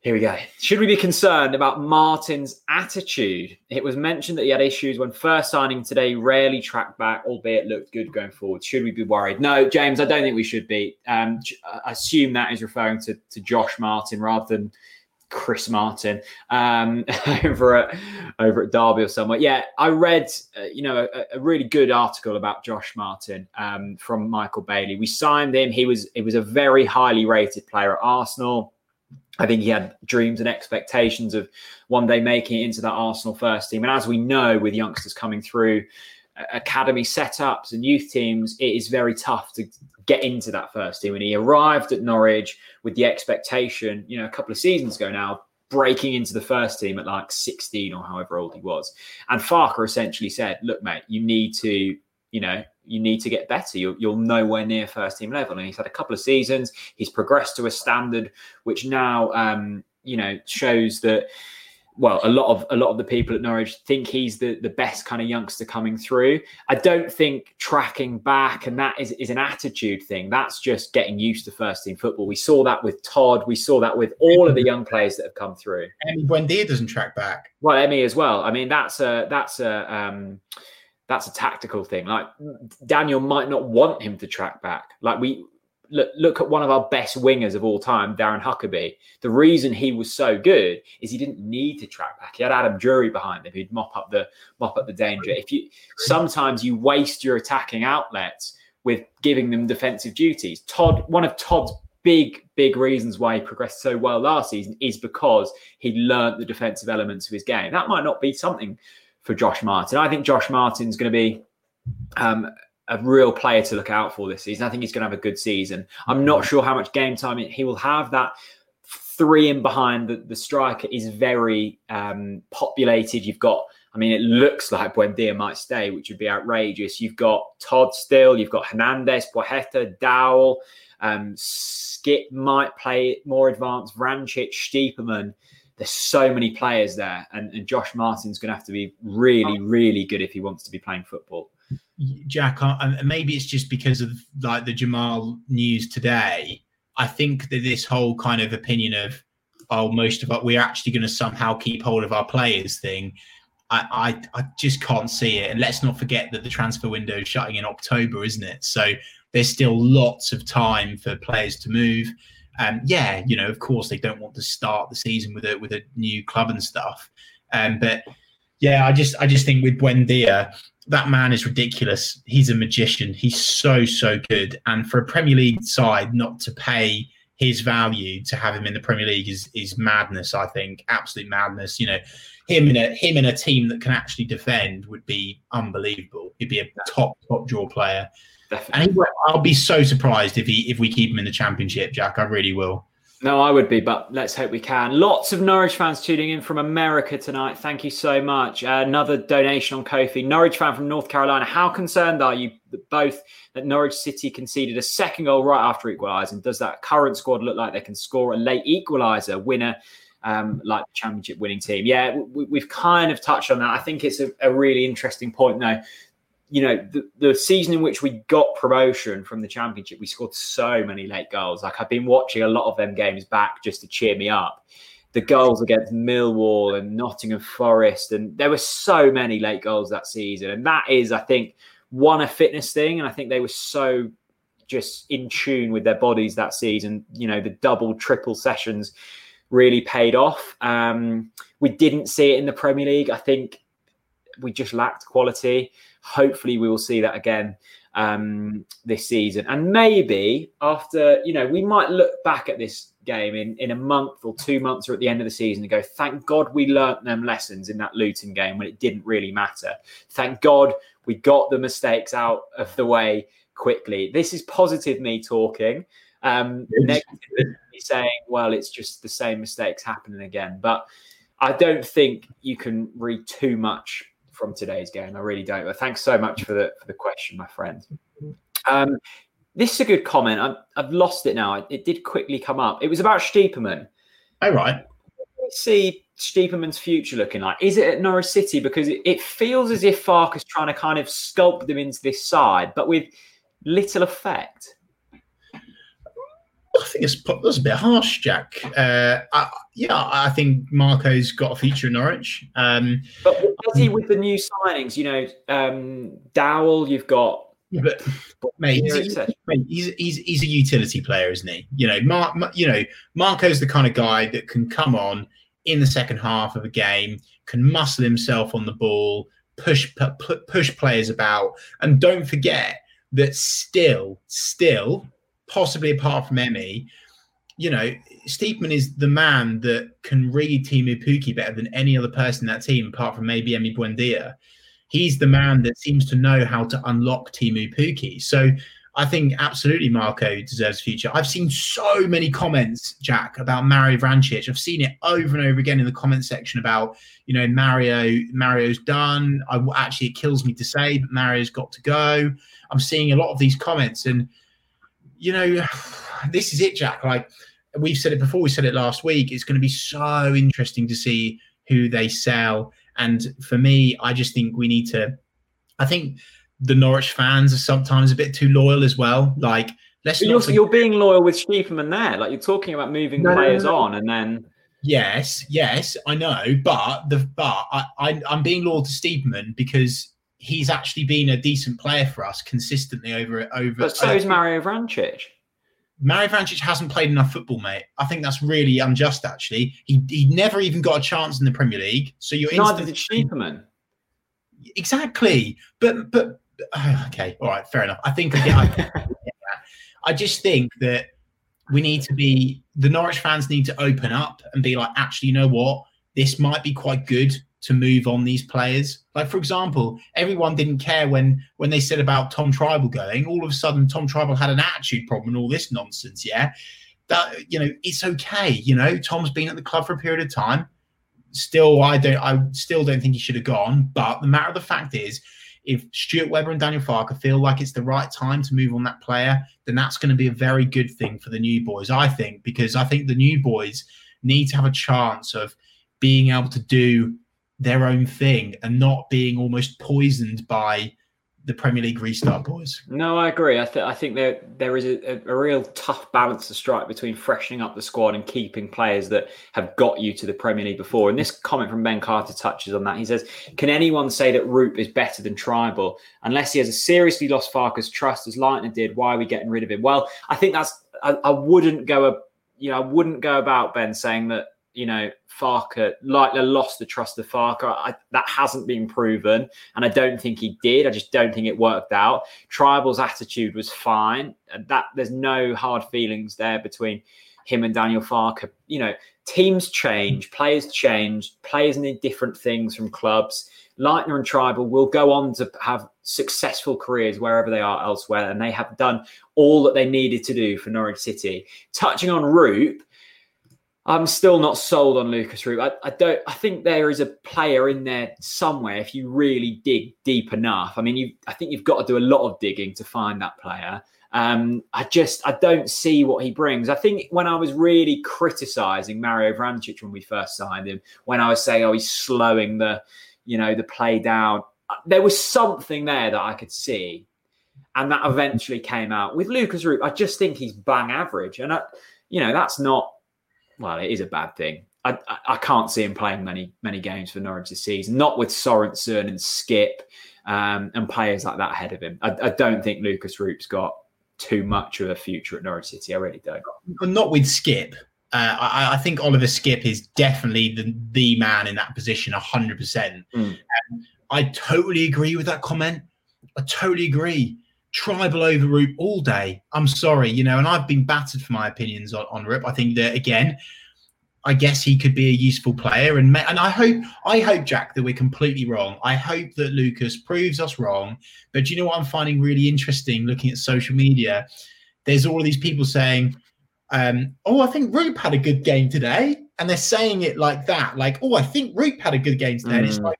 here we go. Should we be concerned about Martin's attitude? It was mentioned that he had issues when first signing today, rarely tracked back, albeit looked good going forward. Should we be worried? No, James, I don't think we should be. Um, I assume that is referring to, to Josh Martin rather than Chris Martin um, <laughs> over at over at Derby or somewhere. Yeah, I read uh, you know a, a, really good article about Josh Martin um, from Michael Bailey. We signed him. He was it was a very highly rated player at Arsenal I think he had dreams and expectations of one day making it into that Arsenal first team. And as we know, with youngsters coming through uh, academy setups and youth teams, it is very tough to get into that first team. And he arrived at Norwich with the expectation, you know, a couple of seasons ago now, breaking into the first team at like 16 or however old he was. And Farke essentially said, look, mate, you need to, you know, you need to get better. You're, you're nowhere near first team level. And he's had a couple of seasons. He's progressed to a standard which now, um, you know, shows that. Well, a lot of a lot of the people at Norwich think he's the, the best kind of youngster coming through. I don't think tracking back and that is, is an attitude thing. That's just getting used to first team football. We saw that with Todd. We saw that with all of the young players that have come through. And Buendia doesn't track back. Well, Emi as well. I mean, that's a that's a um, that's a tactical thing. Like mm. Daniel might not want him to track back. Like we look, look at one of our best wingers of all time, Darren Huckerby. The reason he was so good is he didn't need to track back. He had Adam Drury behind him who'd mop up the mop up the danger. If you sometimes you waste your attacking outlets with giving them defensive duties. Todd, one of Todd's big, big reasons why he progressed so well last season is because he learned the defensive elements of his game. That might not be something for Josh Martin. I think Josh Martin's going to be um, a real player to look out for this season. I think he's going to have a good season. I'm not sure how much game time he will have. That three in behind the, the striker is very um, populated. You've got, I mean, it looks like Buendia might stay, which would be outrageous. You've got Todd still, you've got Hernandez, Placheta, Dowell, um, Skipp might play more advanced, Vrancic, Stiepermann there's so many players there, and, and Josh Martin's going to have to be really, really good if he wants to be playing football. Jack, and maybe it's just because of like the Jamal news today. I think that this whole kind of opinion of oh, most of us we're actually going to somehow keep hold of our players thing. I, I, I just can't see it. And let's not forget that the transfer window is shutting in October, isn't it? So there's still lots of time for players to move. Um, yeah, you know, of course they don't want to start the season with a with a new club and stuff. Um, but yeah, I just I just think with Buendia, that man is ridiculous. He's a magician. He's so so good. And for a Premier League side not to pay his value to have him in the Premier League is is madness. I think absolute madness. You know, him in a him in a team that can actually defend would be unbelievable. He'd be a top top draw player. Definitely. And I'll be so surprised if he if we keep him in the Championship, Jack. I really will. No, I would be, but let's hope we can. Lots of Norwich fans tuning in from America tonight. Thank you so much. Uh, another donation on Ko-fi. Norwich fan from North Carolina. How concerned are you both that Norwich City conceded a second goal right after equalising? Does that current squad look like they can score a late equaliser winner um, like the championship winning team? Yeah, we, have kind of touched on that. I think it's a, a really interesting point, though you know, the, the season in which we got promotion from the championship, we scored so many late goals. Like I've been watching a lot of them games back just to cheer me up. The goals against Millwall and Nottingham Forest, and there were so many late goals that season. And that is, I think, one a fitness thing. And I think they were so just in tune with their bodies that season. You know, the double, triple sessions really paid off. Um, we didn't see it in the Premier League. I think we just lacked quality. Hopefully, we will see that again um, this season. And maybe after, you know, we might look back at this game in, in a month or two months or at the end of the season and go, thank God we learnt them lessons in that Luton game when it didn't really matter. Thank God we got the mistakes out of the way quickly. This is positive me talking. Um, negative me saying, well, it's just the same mistakes happening again. But I don't think you can read too much from today's game. I really don't. But thanks so much for the for the question, my friend. Um, this is a good comment. I've, I've lost it now. It, did quickly come up. It was about Stiepermann. Oh, right. See Stiepermann's future looking like? Is it at Norwich City? Because it, it feels as if Farke is trying to kind of sculpt them into this side, but with little effect. I think it's that's a bit harsh, Jack. Uh, I, yeah, I think Marco's got a future in Norwich. Um, but does he with the new signings? You know, um, Dowell, you've got. Yeah, but mate, he's, mate he's, he's, he's a utility player, isn't he? You know, Mar, you know, Marco's the kind of guy that can come on in the second half of a game, can muscle himself on the ball, push push players about, and don't forget that still, still possibly apart from Emi, you know, Stiepermann is the man that can read Teemu Pukki better than any other person in that team, apart from maybe Emi Buendia. He's the man that seems to know how to unlock Teemu Pukki. So I think absolutely Marco deserves future. I've seen so many comments, Jack, about Mario Vrancic. I've seen it over and over again in the comment section about, you know, Mario, Mario's done. I actually it kills me to say, but Mario's got to go. I'm seeing a lot of these comments and you know, <sighs> this is it, Jack. Like we've said it before, we said it last week. It's going to be so interesting to see who they sell. And for me, I just think we need to. I think the Norwich fans are sometimes a bit too loyal as well. Like, let's. You're, you're, being loyal with Stiepermann there. Like you're talking about moving no, players no, no, on, and then. Yes, yes, I know, but the but I, I I'm being loyal to Stiepermann because he's actually been a decent player for us consistently over over. But so is Mario Vrancic. Mario Vrancic hasn't played enough football, mate. I think that's really unjust. Actually, he he never even got a chance in the Premier League. So you're neither did Stiepermann. Exactly, but but <sighs> okay, all right, fair enough. I think I get, <laughs> I, I just think that we need to be the Norwich fans need to open up and be like, actually, you know what? This might be quite good to move on these players. Like for example, everyone didn't care when when they said about Tom Trybull going. All of a sudden, Tom Trybull had an attitude problem and all this nonsense. Yeah, that you know it's okay. You know, Tom's been at the club for a period of time. Still, I don't. I still don't think he should have gone. But the matter of the fact is, if Stuart Webber and Daniel Farke feel like it's the right time to move on that player, then that's going to be a very good thing for the new boys. I think because I think the new boys need to have a chance of being able to do their own thing and not being almost poisoned by the Premier League restart, boys. No, I agree. I, th- I think there there is a, a, real tough balance to strike between freshening up the squad and keeping players that have got you to the Premier League before. And this comment from Ben Carter touches on that. He says, "Can anyone say that Rupp is better than Trybull unless he has a seriously lost Farke's trust as Leitner did? Why are we getting rid of him?" Well, I think that's I, I wouldn't go a you know I wouldn't go about Ben saying that you know, Farke, Leitner lost the trust of Farke. I, that hasn't been proven, and I don't think he did. I just don't think it worked out. Trybull's attitude was fine. That there's no hard feelings there between him and Daniel Farke. You know, teams change, players change, players need different things from clubs. Leitner and Trybull will go on to have successful careers wherever they are elsewhere, and they have done all that they needed to do for Norwich City. Touching on Rupp, I'm still not sold on Lukas Rupp. I, I, don't. I think there is a player in there somewhere. If you really dig deep enough, I mean, you. I think you've got to do a lot of digging to find that player. Um, I just I don't see what he brings. I think when I was really criticising Mario Vrancic when we first signed him, when I was saying, oh, he's slowing the, you know, the play down, uh, there was something there that I could see, and that eventually came out with Lukas Rupp. I just think he's bang average, and I, you know, that's not well, it is a bad thing. I, I, can't see him playing many many games for Norwich this season. Not with Sorensen and Skipp um, and players like that ahead of him. I, I, don't think Lukas Rupp's got too much of a future at Norwich City. I really don't. Not with Skipp. Uh, I, I, think Oliver Skipp is definitely the the man in that position, hundred mm. percent. I totally agree with that comment. I totally agree. Trybull over Rupp all day. I'm sorry, you know, and I've been battered for my opinions on, on Rupp. I think that again, I guess he could be a useful player, and and I hope I hope Jack that we're completely wrong. I hope that Lukas proves us wrong. But you know what I'm finding really interesting looking at social media? There's all of these people saying, um, "Oh, I think Rupp had a good game today," and they're saying it like that, like, "Oh, I think Rupp had a good game today." Mm. it's like,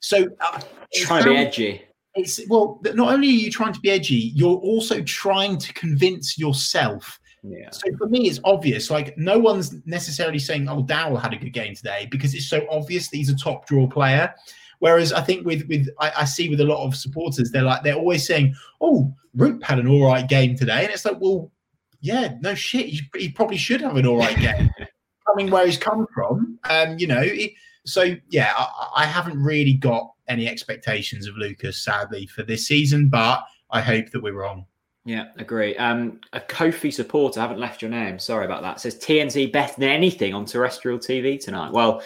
so uh, trying to be edgy it's well not only are you trying to be edgy you're also trying to convince yourself yeah. So for me, it's obvious. Like no one's necessarily saying, "Oh, Dowell had a good game today," because it's so obvious that he's a top draw player. Whereas I think with with I, I, see with a lot of supporters, they're like they're always saying, "Oh, Rupp had an all right game today," and it's like, well, yeah, no shit, he, he probably should have an all right game. <laughs> Coming where he's come from, um, you know. It, so yeah, I, I haven't really got any expectations of Lukas, sadly, for this season, but I hope that we're wrong. Yeah, agree. Um, a Ko-fi supporter, I haven't left your name. Sorry about that. Says TNT better than anything on terrestrial TV tonight. Well,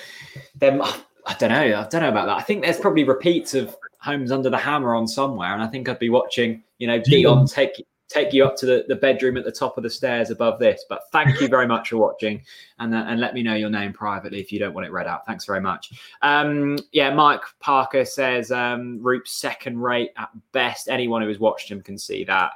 then I don't know. I don't know about that. I think there's probably repeats of Homes Under the Hammer on somewhere, and I think I'd be watching. You know, Dion take take you up to the, the bedroom at the top of the stairs above this. But thank you very much for watching, and uh, and let me know your name privately if you don't want it read out. Thanks very much. Um, yeah, Mike Parker says um, Rupp's second rate at best. Anyone who has watched him can see that.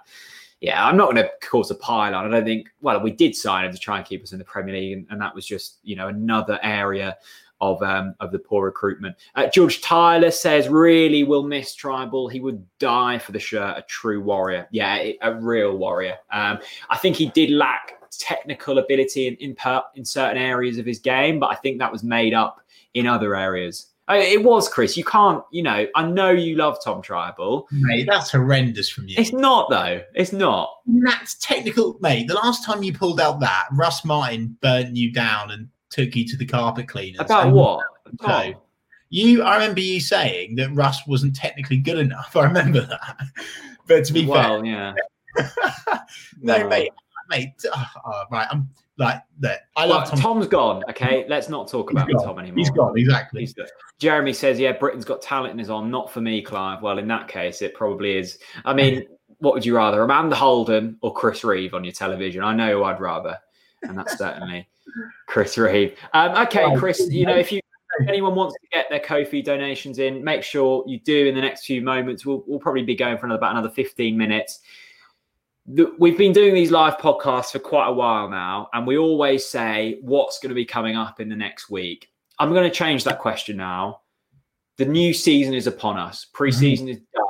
Yeah, I'm not going to cause a pile on. I don't think. Well, we did sign him to try and keep us in the Premier League, and, and that was just you know another area of um, of the poor recruitment. Uh, George Tyler says, "Really will miss Trybull. He would die for the shirt. A true warrior. Yeah, a real warrior. Um, I think he did lack technical ability in in, per, in certain areas of his game, but I think that was made up in other areas." It was Chris. You can't, you know. I know you love Tom Trybull, Mate, that's horrendous from you. It's not though. It's not. That's technical, mate. The last time you pulled out that, Russ Martin burnt you down and took you to the carpet cleaners. About what? So, you, I remember you saying that Russ wasn't technically good enough. <laughs> I remember that. but to be well, fair, yeah. <laughs> no, no, mate, mate. Oh, oh, right, I'm like that. I love well, Tom. Tom's gone. Okay, let's not talk about Tom anymore. He's gone. Exactly. He's Jeremy says, "Yeah, Britain's got talent in his arm. Not for me, Clive." Well, in that case, it probably is. I mean, <laughs> what would you rather, Amanda Holden or Chris Reeve on your television? I know who I'd rather, and that's certainly Chris Reeve. Um, okay, Chris, you know, if you if <laughs> anyone wants to get their Ko-fi donations in, make sure you do in the next few moments. We'll, we'll probably be going for another, about another 15 minutes. The, we've been doing these live podcasts for quite a while now, and we always say what's going to be coming up in the next week. I'm going to change that question now. The new season is upon us. Preseason mm-hmm. is done.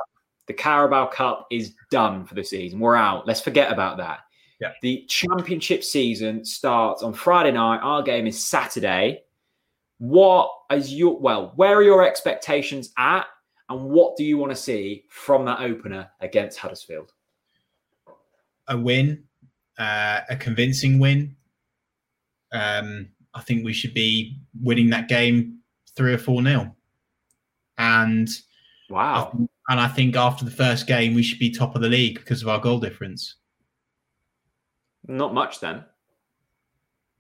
The Carabao Cup is done for the season. We're out. Let's forget about that. Yeah. The championship season starts on Friday night. Our game is Saturday. What is your well, where are your expectations at? And what do you want to see from that opener against Huddersfield? A win, uh, a convincing win. Um, I think we should be winning that game three or four nil. And wow. And I think after the first game, we should be top of the league because of our goal difference. Not much then.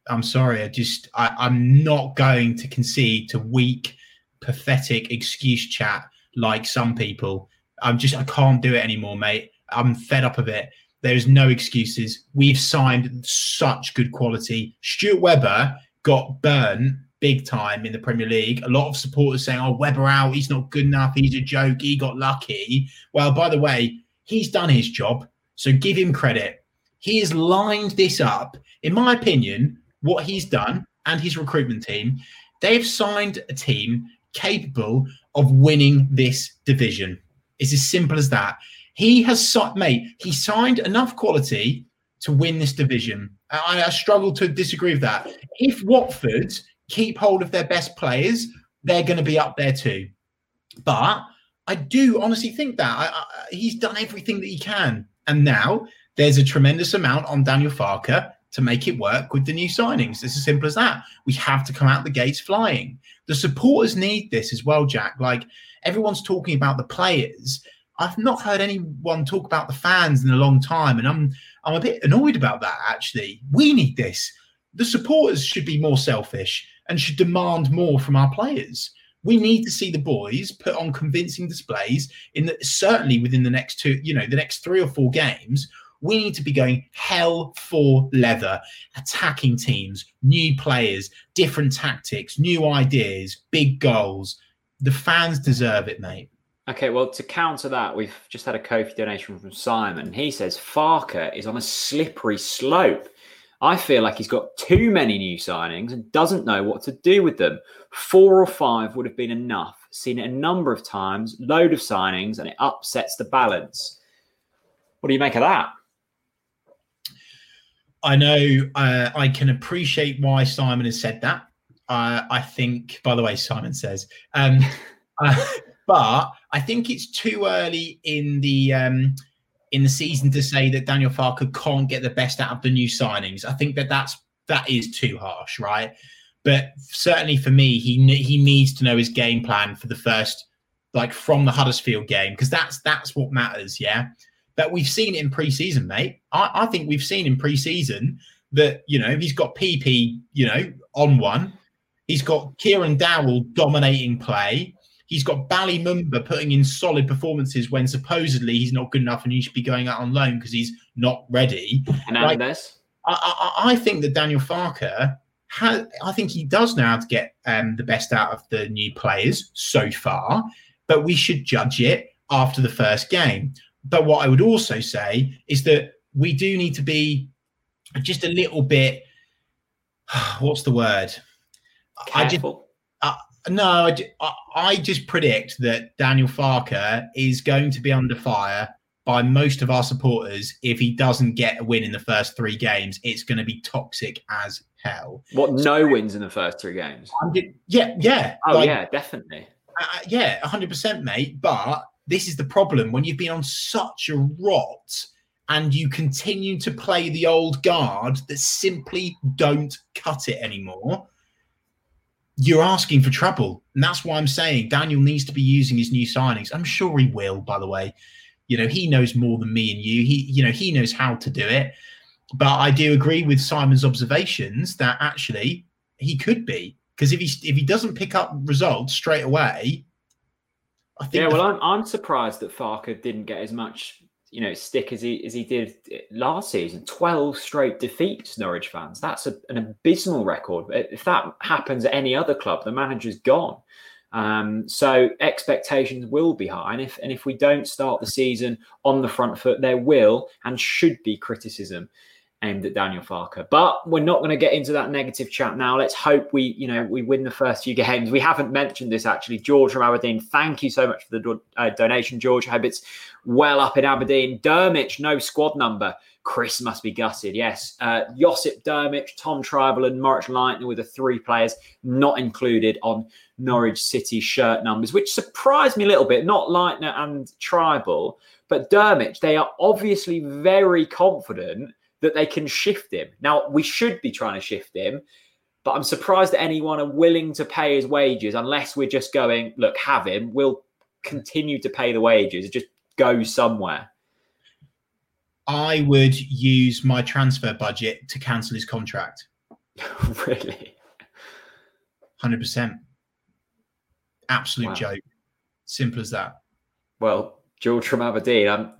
I'm sorry. I just I, I'm not going to concede to weak, pathetic excuse chat like some people. I'm just I can't do it anymore, mate. I'm fed up of it. There's no excuses. We've signed such good quality. Stuart Webber got burnt big time in the Premier League. A lot of supporters saying, "Oh, Webber out. He's not good enough. He's a joke. He got lucky." Well, by the way, he's done his job, so give him credit. He has lined this up. In my opinion, what he's done and his recruitment team, they've signed a team capable of winning this division. It's as simple as that. He has, signed, mate, he signed enough quality to win this division. I, I struggle to disagree with that. If Watford keep hold of their best players, they're going to be up there too. But I do honestly think that I, I, he's done everything that he can. And now there's a tremendous amount on Daniel Farke to make it work with the new signings. It's as simple as that. We have to come out the gates flying. The supporters need this as well, Jack. Like everyone's talking about the players. I've not heard anyone talk about the fans in a long time, and I'm I'm a bit annoyed about that. Actually, we need this. The supporters should be more selfish and should demand more from our players. We need to see the boys put on convincing displays in the, certainly within the next two, you know, the next three or four games we need to be going hell for leather, attacking teams, new players, different tactics, new ideas, big goals. The fans deserve it, mate. Okay, well, to counter that, we've just had a Ko-fi donation from Simon. He says Farke is on a slippery slope. I feel like he's got too many new signings and doesn't know what to do with them. Four or five would have been enough. Seen it a number of times, load of signings, and it upsets the balance. What do you make of that? I know uh, I can appreciate why Simon has said that. Uh, I think, by the way, Simon says, um, <laughs> uh, but I think it's too early in the um, in the season to say that Daniel Farke can't get the best out of the new signings. I think that that's that is too harsh, right? But certainly for me, he he needs to know his game plan for the first, like from the Huddersfield game, because that's that's what matters. Yeah, that we've seen in preseason, mate. I, I think we've seen in preseason that, you know, he's got PP, you know, on one. He's got Kieran Dowell dominating play. He's got Bali Mumba putting in solid performances when supposedly he's not good enough and he should be going out on loan because he's not ready. And like, I, I, I, think that Daniel Farke has, I think he does know how to get um, the best out of the new players so far, but we should judge it after the first game. But what I would also say is that we do need to be just a little bit. <sighs> What's the word? Careful. I just, uh, no, I, I just predict that Daniel Farke is going to be under fire by most of our supporters if he doesn't get a win in the first three games. It's going to be toxic as hell. What? No wins in the first three games? yeah, yeah. Oh like, yeah, definitely. Uh, yeah, hundred percent, mate. But this is the problem when you've been on such a rot and you continue to play the old guard that simply don't cut it anymore. You're asking for trouble. And that's why I'm saying Daniel needs to be using his new signings. I'm sure he will, by the way. You know, he knows more than me and you. He, you know, he knows how to do it. But I do agree with Simon's observations that actually he could be. Because if he if he doesn't pick up results straight away, I think. Yeah, well, I'm I'm surprised that Farke didn't get as much you know stick as he as he did last season. Twelve straight defeats, Norwich fans. That's a, an abysmal record. If that happens at any other club, the manager's gone. Um, so expectations will be high, and if and if we don't start the season on the front foot, there will and should be criticism. Aimed at Daniel Farke. But we're not going to get into that negative chat now. Let's hope we, you know, we win the first few games. We haven't mentioned this actually. George from Aberdeen, thank you so much for the do- uh, donation, George. I hope it's well up in Aberdeen. Drmic, no squad number. Chris must be gutted. Yes. Uh, Josip Drmic, Tom Trybull, and Moritz Leitner were the three players not included on Norwich City shirt numbers, which surprised me a little bit. Not Leitner and Trybull, but Drmic. They are obviously very confident that they can shift him. Now, we should be trying to shift him, but I'm surprised that anyone are willing to pay his wages unless we're just going, look, have him. We'll continue to pay the wages. Just go somewhere. I would use my transfer budget to cancel his contract. <laughs> really? 100%. Absolute Wow. joke. Simple as that. Well, George from Aberdeen, I'm,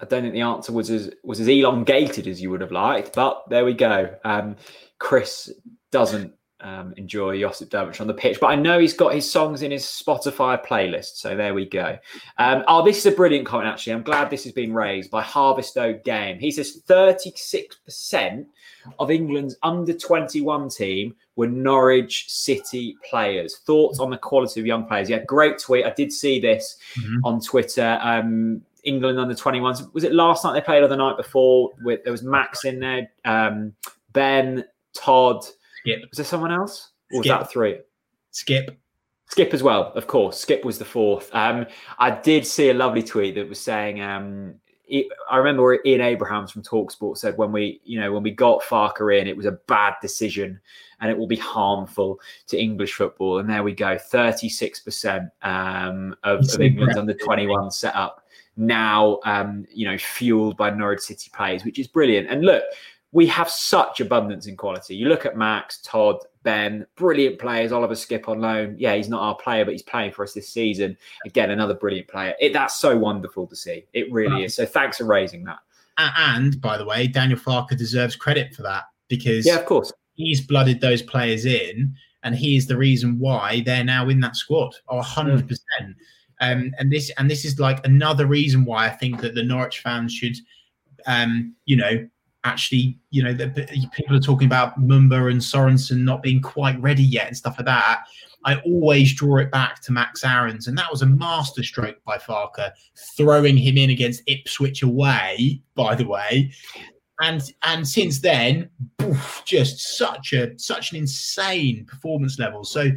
I don't think the answer was as was as elongated as you would have liked, but there we go. Um, Chris doesn't um, enjoy Josip Drmic on the pitch, but I know he's got his songs in his Spotify playlist, so there we go. Um, oh, this is a brilliant comment. Actually, I'm glad this has been raised by Harvest Harvesto Game. He says 36 percent of England's under 21 team were Norwich City players. Thoughts on the quality of young players? Yeah, great tweet. I did see this Mhm. on Twitter. England under 21s. Was it last night they played or the night before? With there was Max in there, um, Ben, Todd. Skipp. Was there someone else? Or was that three? Skipp. Skipp as well, of course. Skipp was the fourth. Um, I did see a lovely tweet that was saying, um, I remember Ian Abrahams from Talksport said when we, you know, when we got Farke in, it was a bad decision and it will be harmful to English football. And there we go, thirty-six percent um, of, England's under twenty-one setup now, um, you know, fueled by Norwich City players, which is brilliant. And look, we have such abundance in quality. You look at Max, Todd, Ben, brilliant players. Oliver Skipp on loan. Yeah, he's not our player, but he's playing for us this season. Again, another brilliant player. It, that's so wonderful to see. It really is. So thanks for raising that. And by the way, Daniel Farke deserves credit for that because Yeah, of course. he's blooded those players in, and he is the reason why they're now in that squad. Hundred percent. Um, and this and this is like another reason why I think that the Norwich fans should, um, you know, actually, you know, the- people are talking about Mumba and Sorensen not being quite ready yet and stuff like that. I always draw it back to Max Aarons, and that was a masterstroke by Farke, throwing him in against Ipswich away. By the way, and and since then, poof, just such a such an insane performance level. So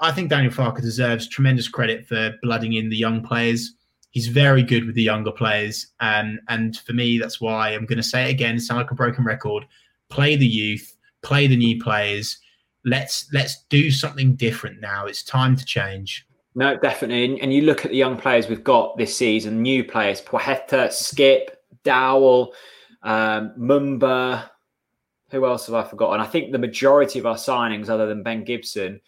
I think Daniel Farke deserves tremendous credit for blooding in the young players. He's very good with the younger players, and and for me, that's why I'm going to say it again. Sound like a broken record. Play the youth, play the new players. Let's let's do something different now. It's time to change. No, definitely. And, you look at the young players we've got this season, new players, Poeta, Skipp, Dowell, um, Mumba. Who else have I forgotten? I think the majority of our signings, other than Ben Gibson,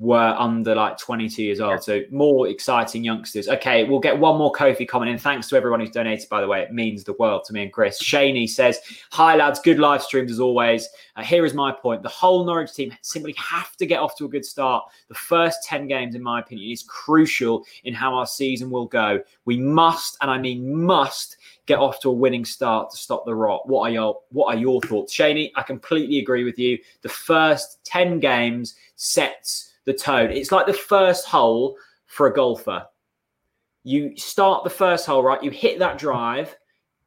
were under like 22 years old. So more exciting youngsters. Okay, we'll get one more Ko-fi comment in. Thanks to everyone who's donated, by the way. It means the world to me and Chris. Shaney says, Hi, lads. Good live streams as always. Uh, here is my point. The whole Norwich team simply have to get off to a good start. The first 10 games, in my opinion, is crucial in how our season will go. We must, and I mean must, get off to a winning start to stop the rot. What are your what are your thoughts? Shaney, I completely agree with you. The first 10 games sets the tone. It's like the first hole for a golfer. You start the first hole, right? You hit that drive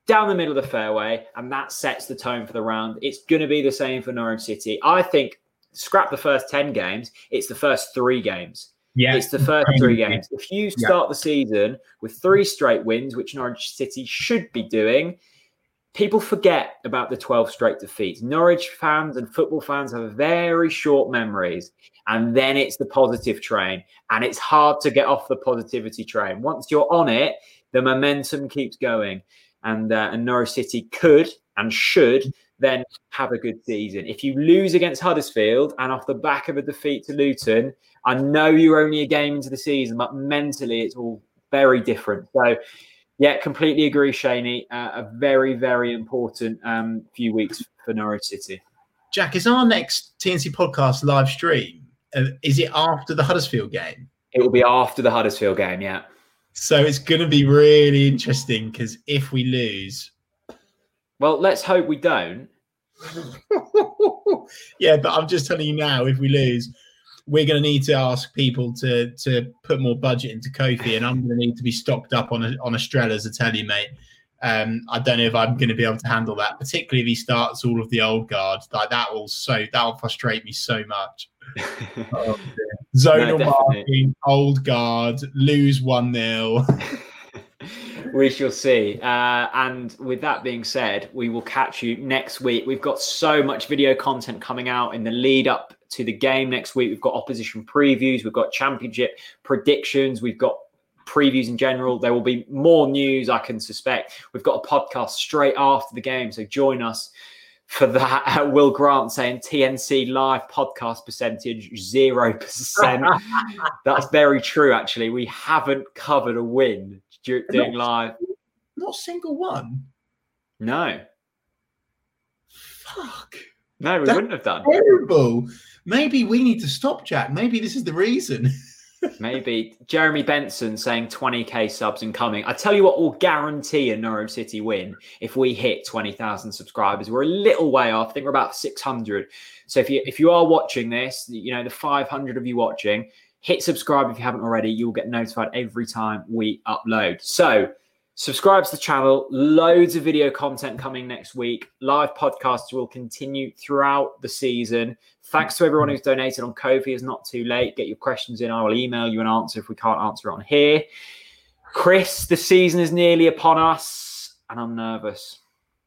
down the middle of the fairway, and that sets the tone for the round. It's going to be the same for Norwich City. I think scrap the first 10 games, it's the first three games. Yeah, It's the first three games. If you start the season with three straight wins, which Norwich City should be doing, people forget about the 12 straight defeats. Norwich fans and football fans have very short memories. And then it's the positive train. And it's hard to get off the positivity train. Once you're on it, the momentum keeps going. And, uh, and Norwich City could and should then have a good season. If you lose against Huddersfield and off the back of a defeat to Luton, I know you're only a game into the season, but mentally it's all very different. So, yeah, completely agree, Shaney. Uh, a very, very important um, few weeks for Norwich City. Jack, is our next TNC podcast live stream? Uh, is it after the Huddersfield game? It will be after the Huddersfield game, yeah. So it's going to be really interesting because if we lose, Well, let's hope we don't. <laughs> yeah, but I'm just telling you now, if we lose, we're going to need to ask people to to put more budget into Ko-fi, and I'm going to need to be stocked up on a, on Estrellas. I tell you, mate. Um, I don't know if I'm going to be able to handle that, particularly if he starts all of the old guard. Like that will so that will frustrate me so much. <laughs> oh, Zonal no, marking, old guard, lose one 0 <laughs> we shall see. Uh, and with that being said, we will catch you next week. We've got so much video content coming out in the lead up to the game next week. We've got opposition previews, we've got championship predictions, we've got previews in general. There will be more news, I can suspect. We've got a podcast straight after the game, so join us for that. <laughs> Uh, Will Grant saying TNC live podcast percentage zero percent. <laughs> That's very true. Actually, we haven't covered a win during not, live. Not a single one. No. Fuck. No, we That's wouldn't have done. Terrible. Maybe we need to stop, Jack. Maybe this is the reason. <laughs> Maybe Jeremy Benson saying 20k subs and coming. I tell you what, will guarantee a Norwich City win if we hit 20,000 subscribers. We're a little way off. I think we're about 600. So if you if you are watching this, you know the 500 of you watching, hit subscribe if you haven't already. You'll get notified every time we upload. So subscribe to the channel. Loads of video content coming next week. Live podcasts will continue throughout the season. Thanks to everyone who's donated on Ko-fi. It's not too late. Get your questions in. I will email you an answer if we can't answer it on here. Chris, the season is nearly upon us, and I'm nervous.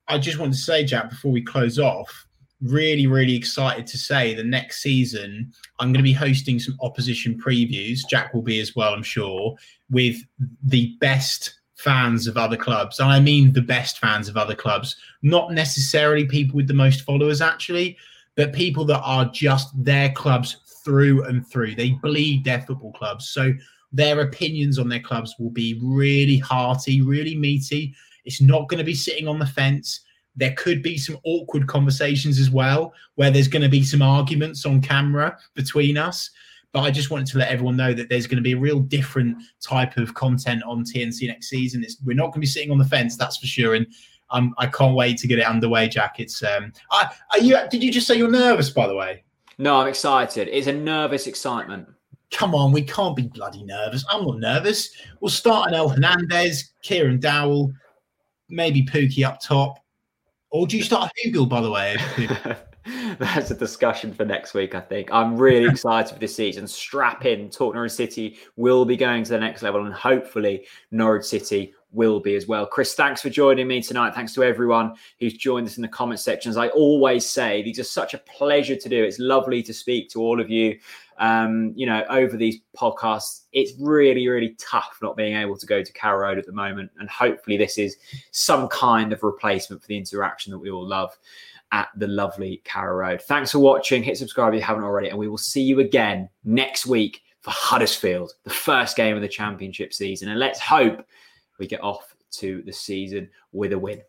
I just want to say, Jack, before we close off, really, really excited to say the next season I'm going to be hosting some opposition previews. Jack will be as well, I'm sure, with the best fans of other clubs. And I mean the best fans of other clubs, not necessarily people with the most followers, actually but people that are just their clubs through and through. They bleed their football clubs. So their opinions on their clubs will be really hearty, really meaty. It's not going to be sitting on the fence. There could be some awkward conversations as well, where there's going to be some arguments on camera between us. But I just wanted to let everyone know that there's going to be a real different type of content on TNC next season. It's, we're not going to be sitting on the fence, that's for sure. And I'm, I can't wait to get it underway, Jack. It's um, I, are you? Did you just say you're nervous? By the way, no, I'm excited. It's a nervous excitement. Come on, we can't be bloody nervous. I'm not nervous. We'll start Onel Hernandez, Kieran Dowell, maybe Pukki up top. Or do you start a Hugill, by the way? <laughs> <laughs> That's a discussion for next week, I think. I'm really <laughs> excited for this season. Strap in. Talk Norwich City will be going to the next level, and hopefully, Norwich City will be as well. Chris, thanks for joining me tonight. Thanks to everyone who's joined us in the comment section. As I always say, these are such a pleasure to do. It's lovely to speak to all of you. Um, you know, over these podcasts, it's really, really tough not being able to go to Carrow Road at the moment. And hopefully, this is some kind of replacement for the interaction that we all love at the lovely Carrow Road. Thanks for watching. Hit subscribe if you haven't already, and we will see you again next week for Huddersfield, the first game of the championship season. And let's hope we get off to the season with a win.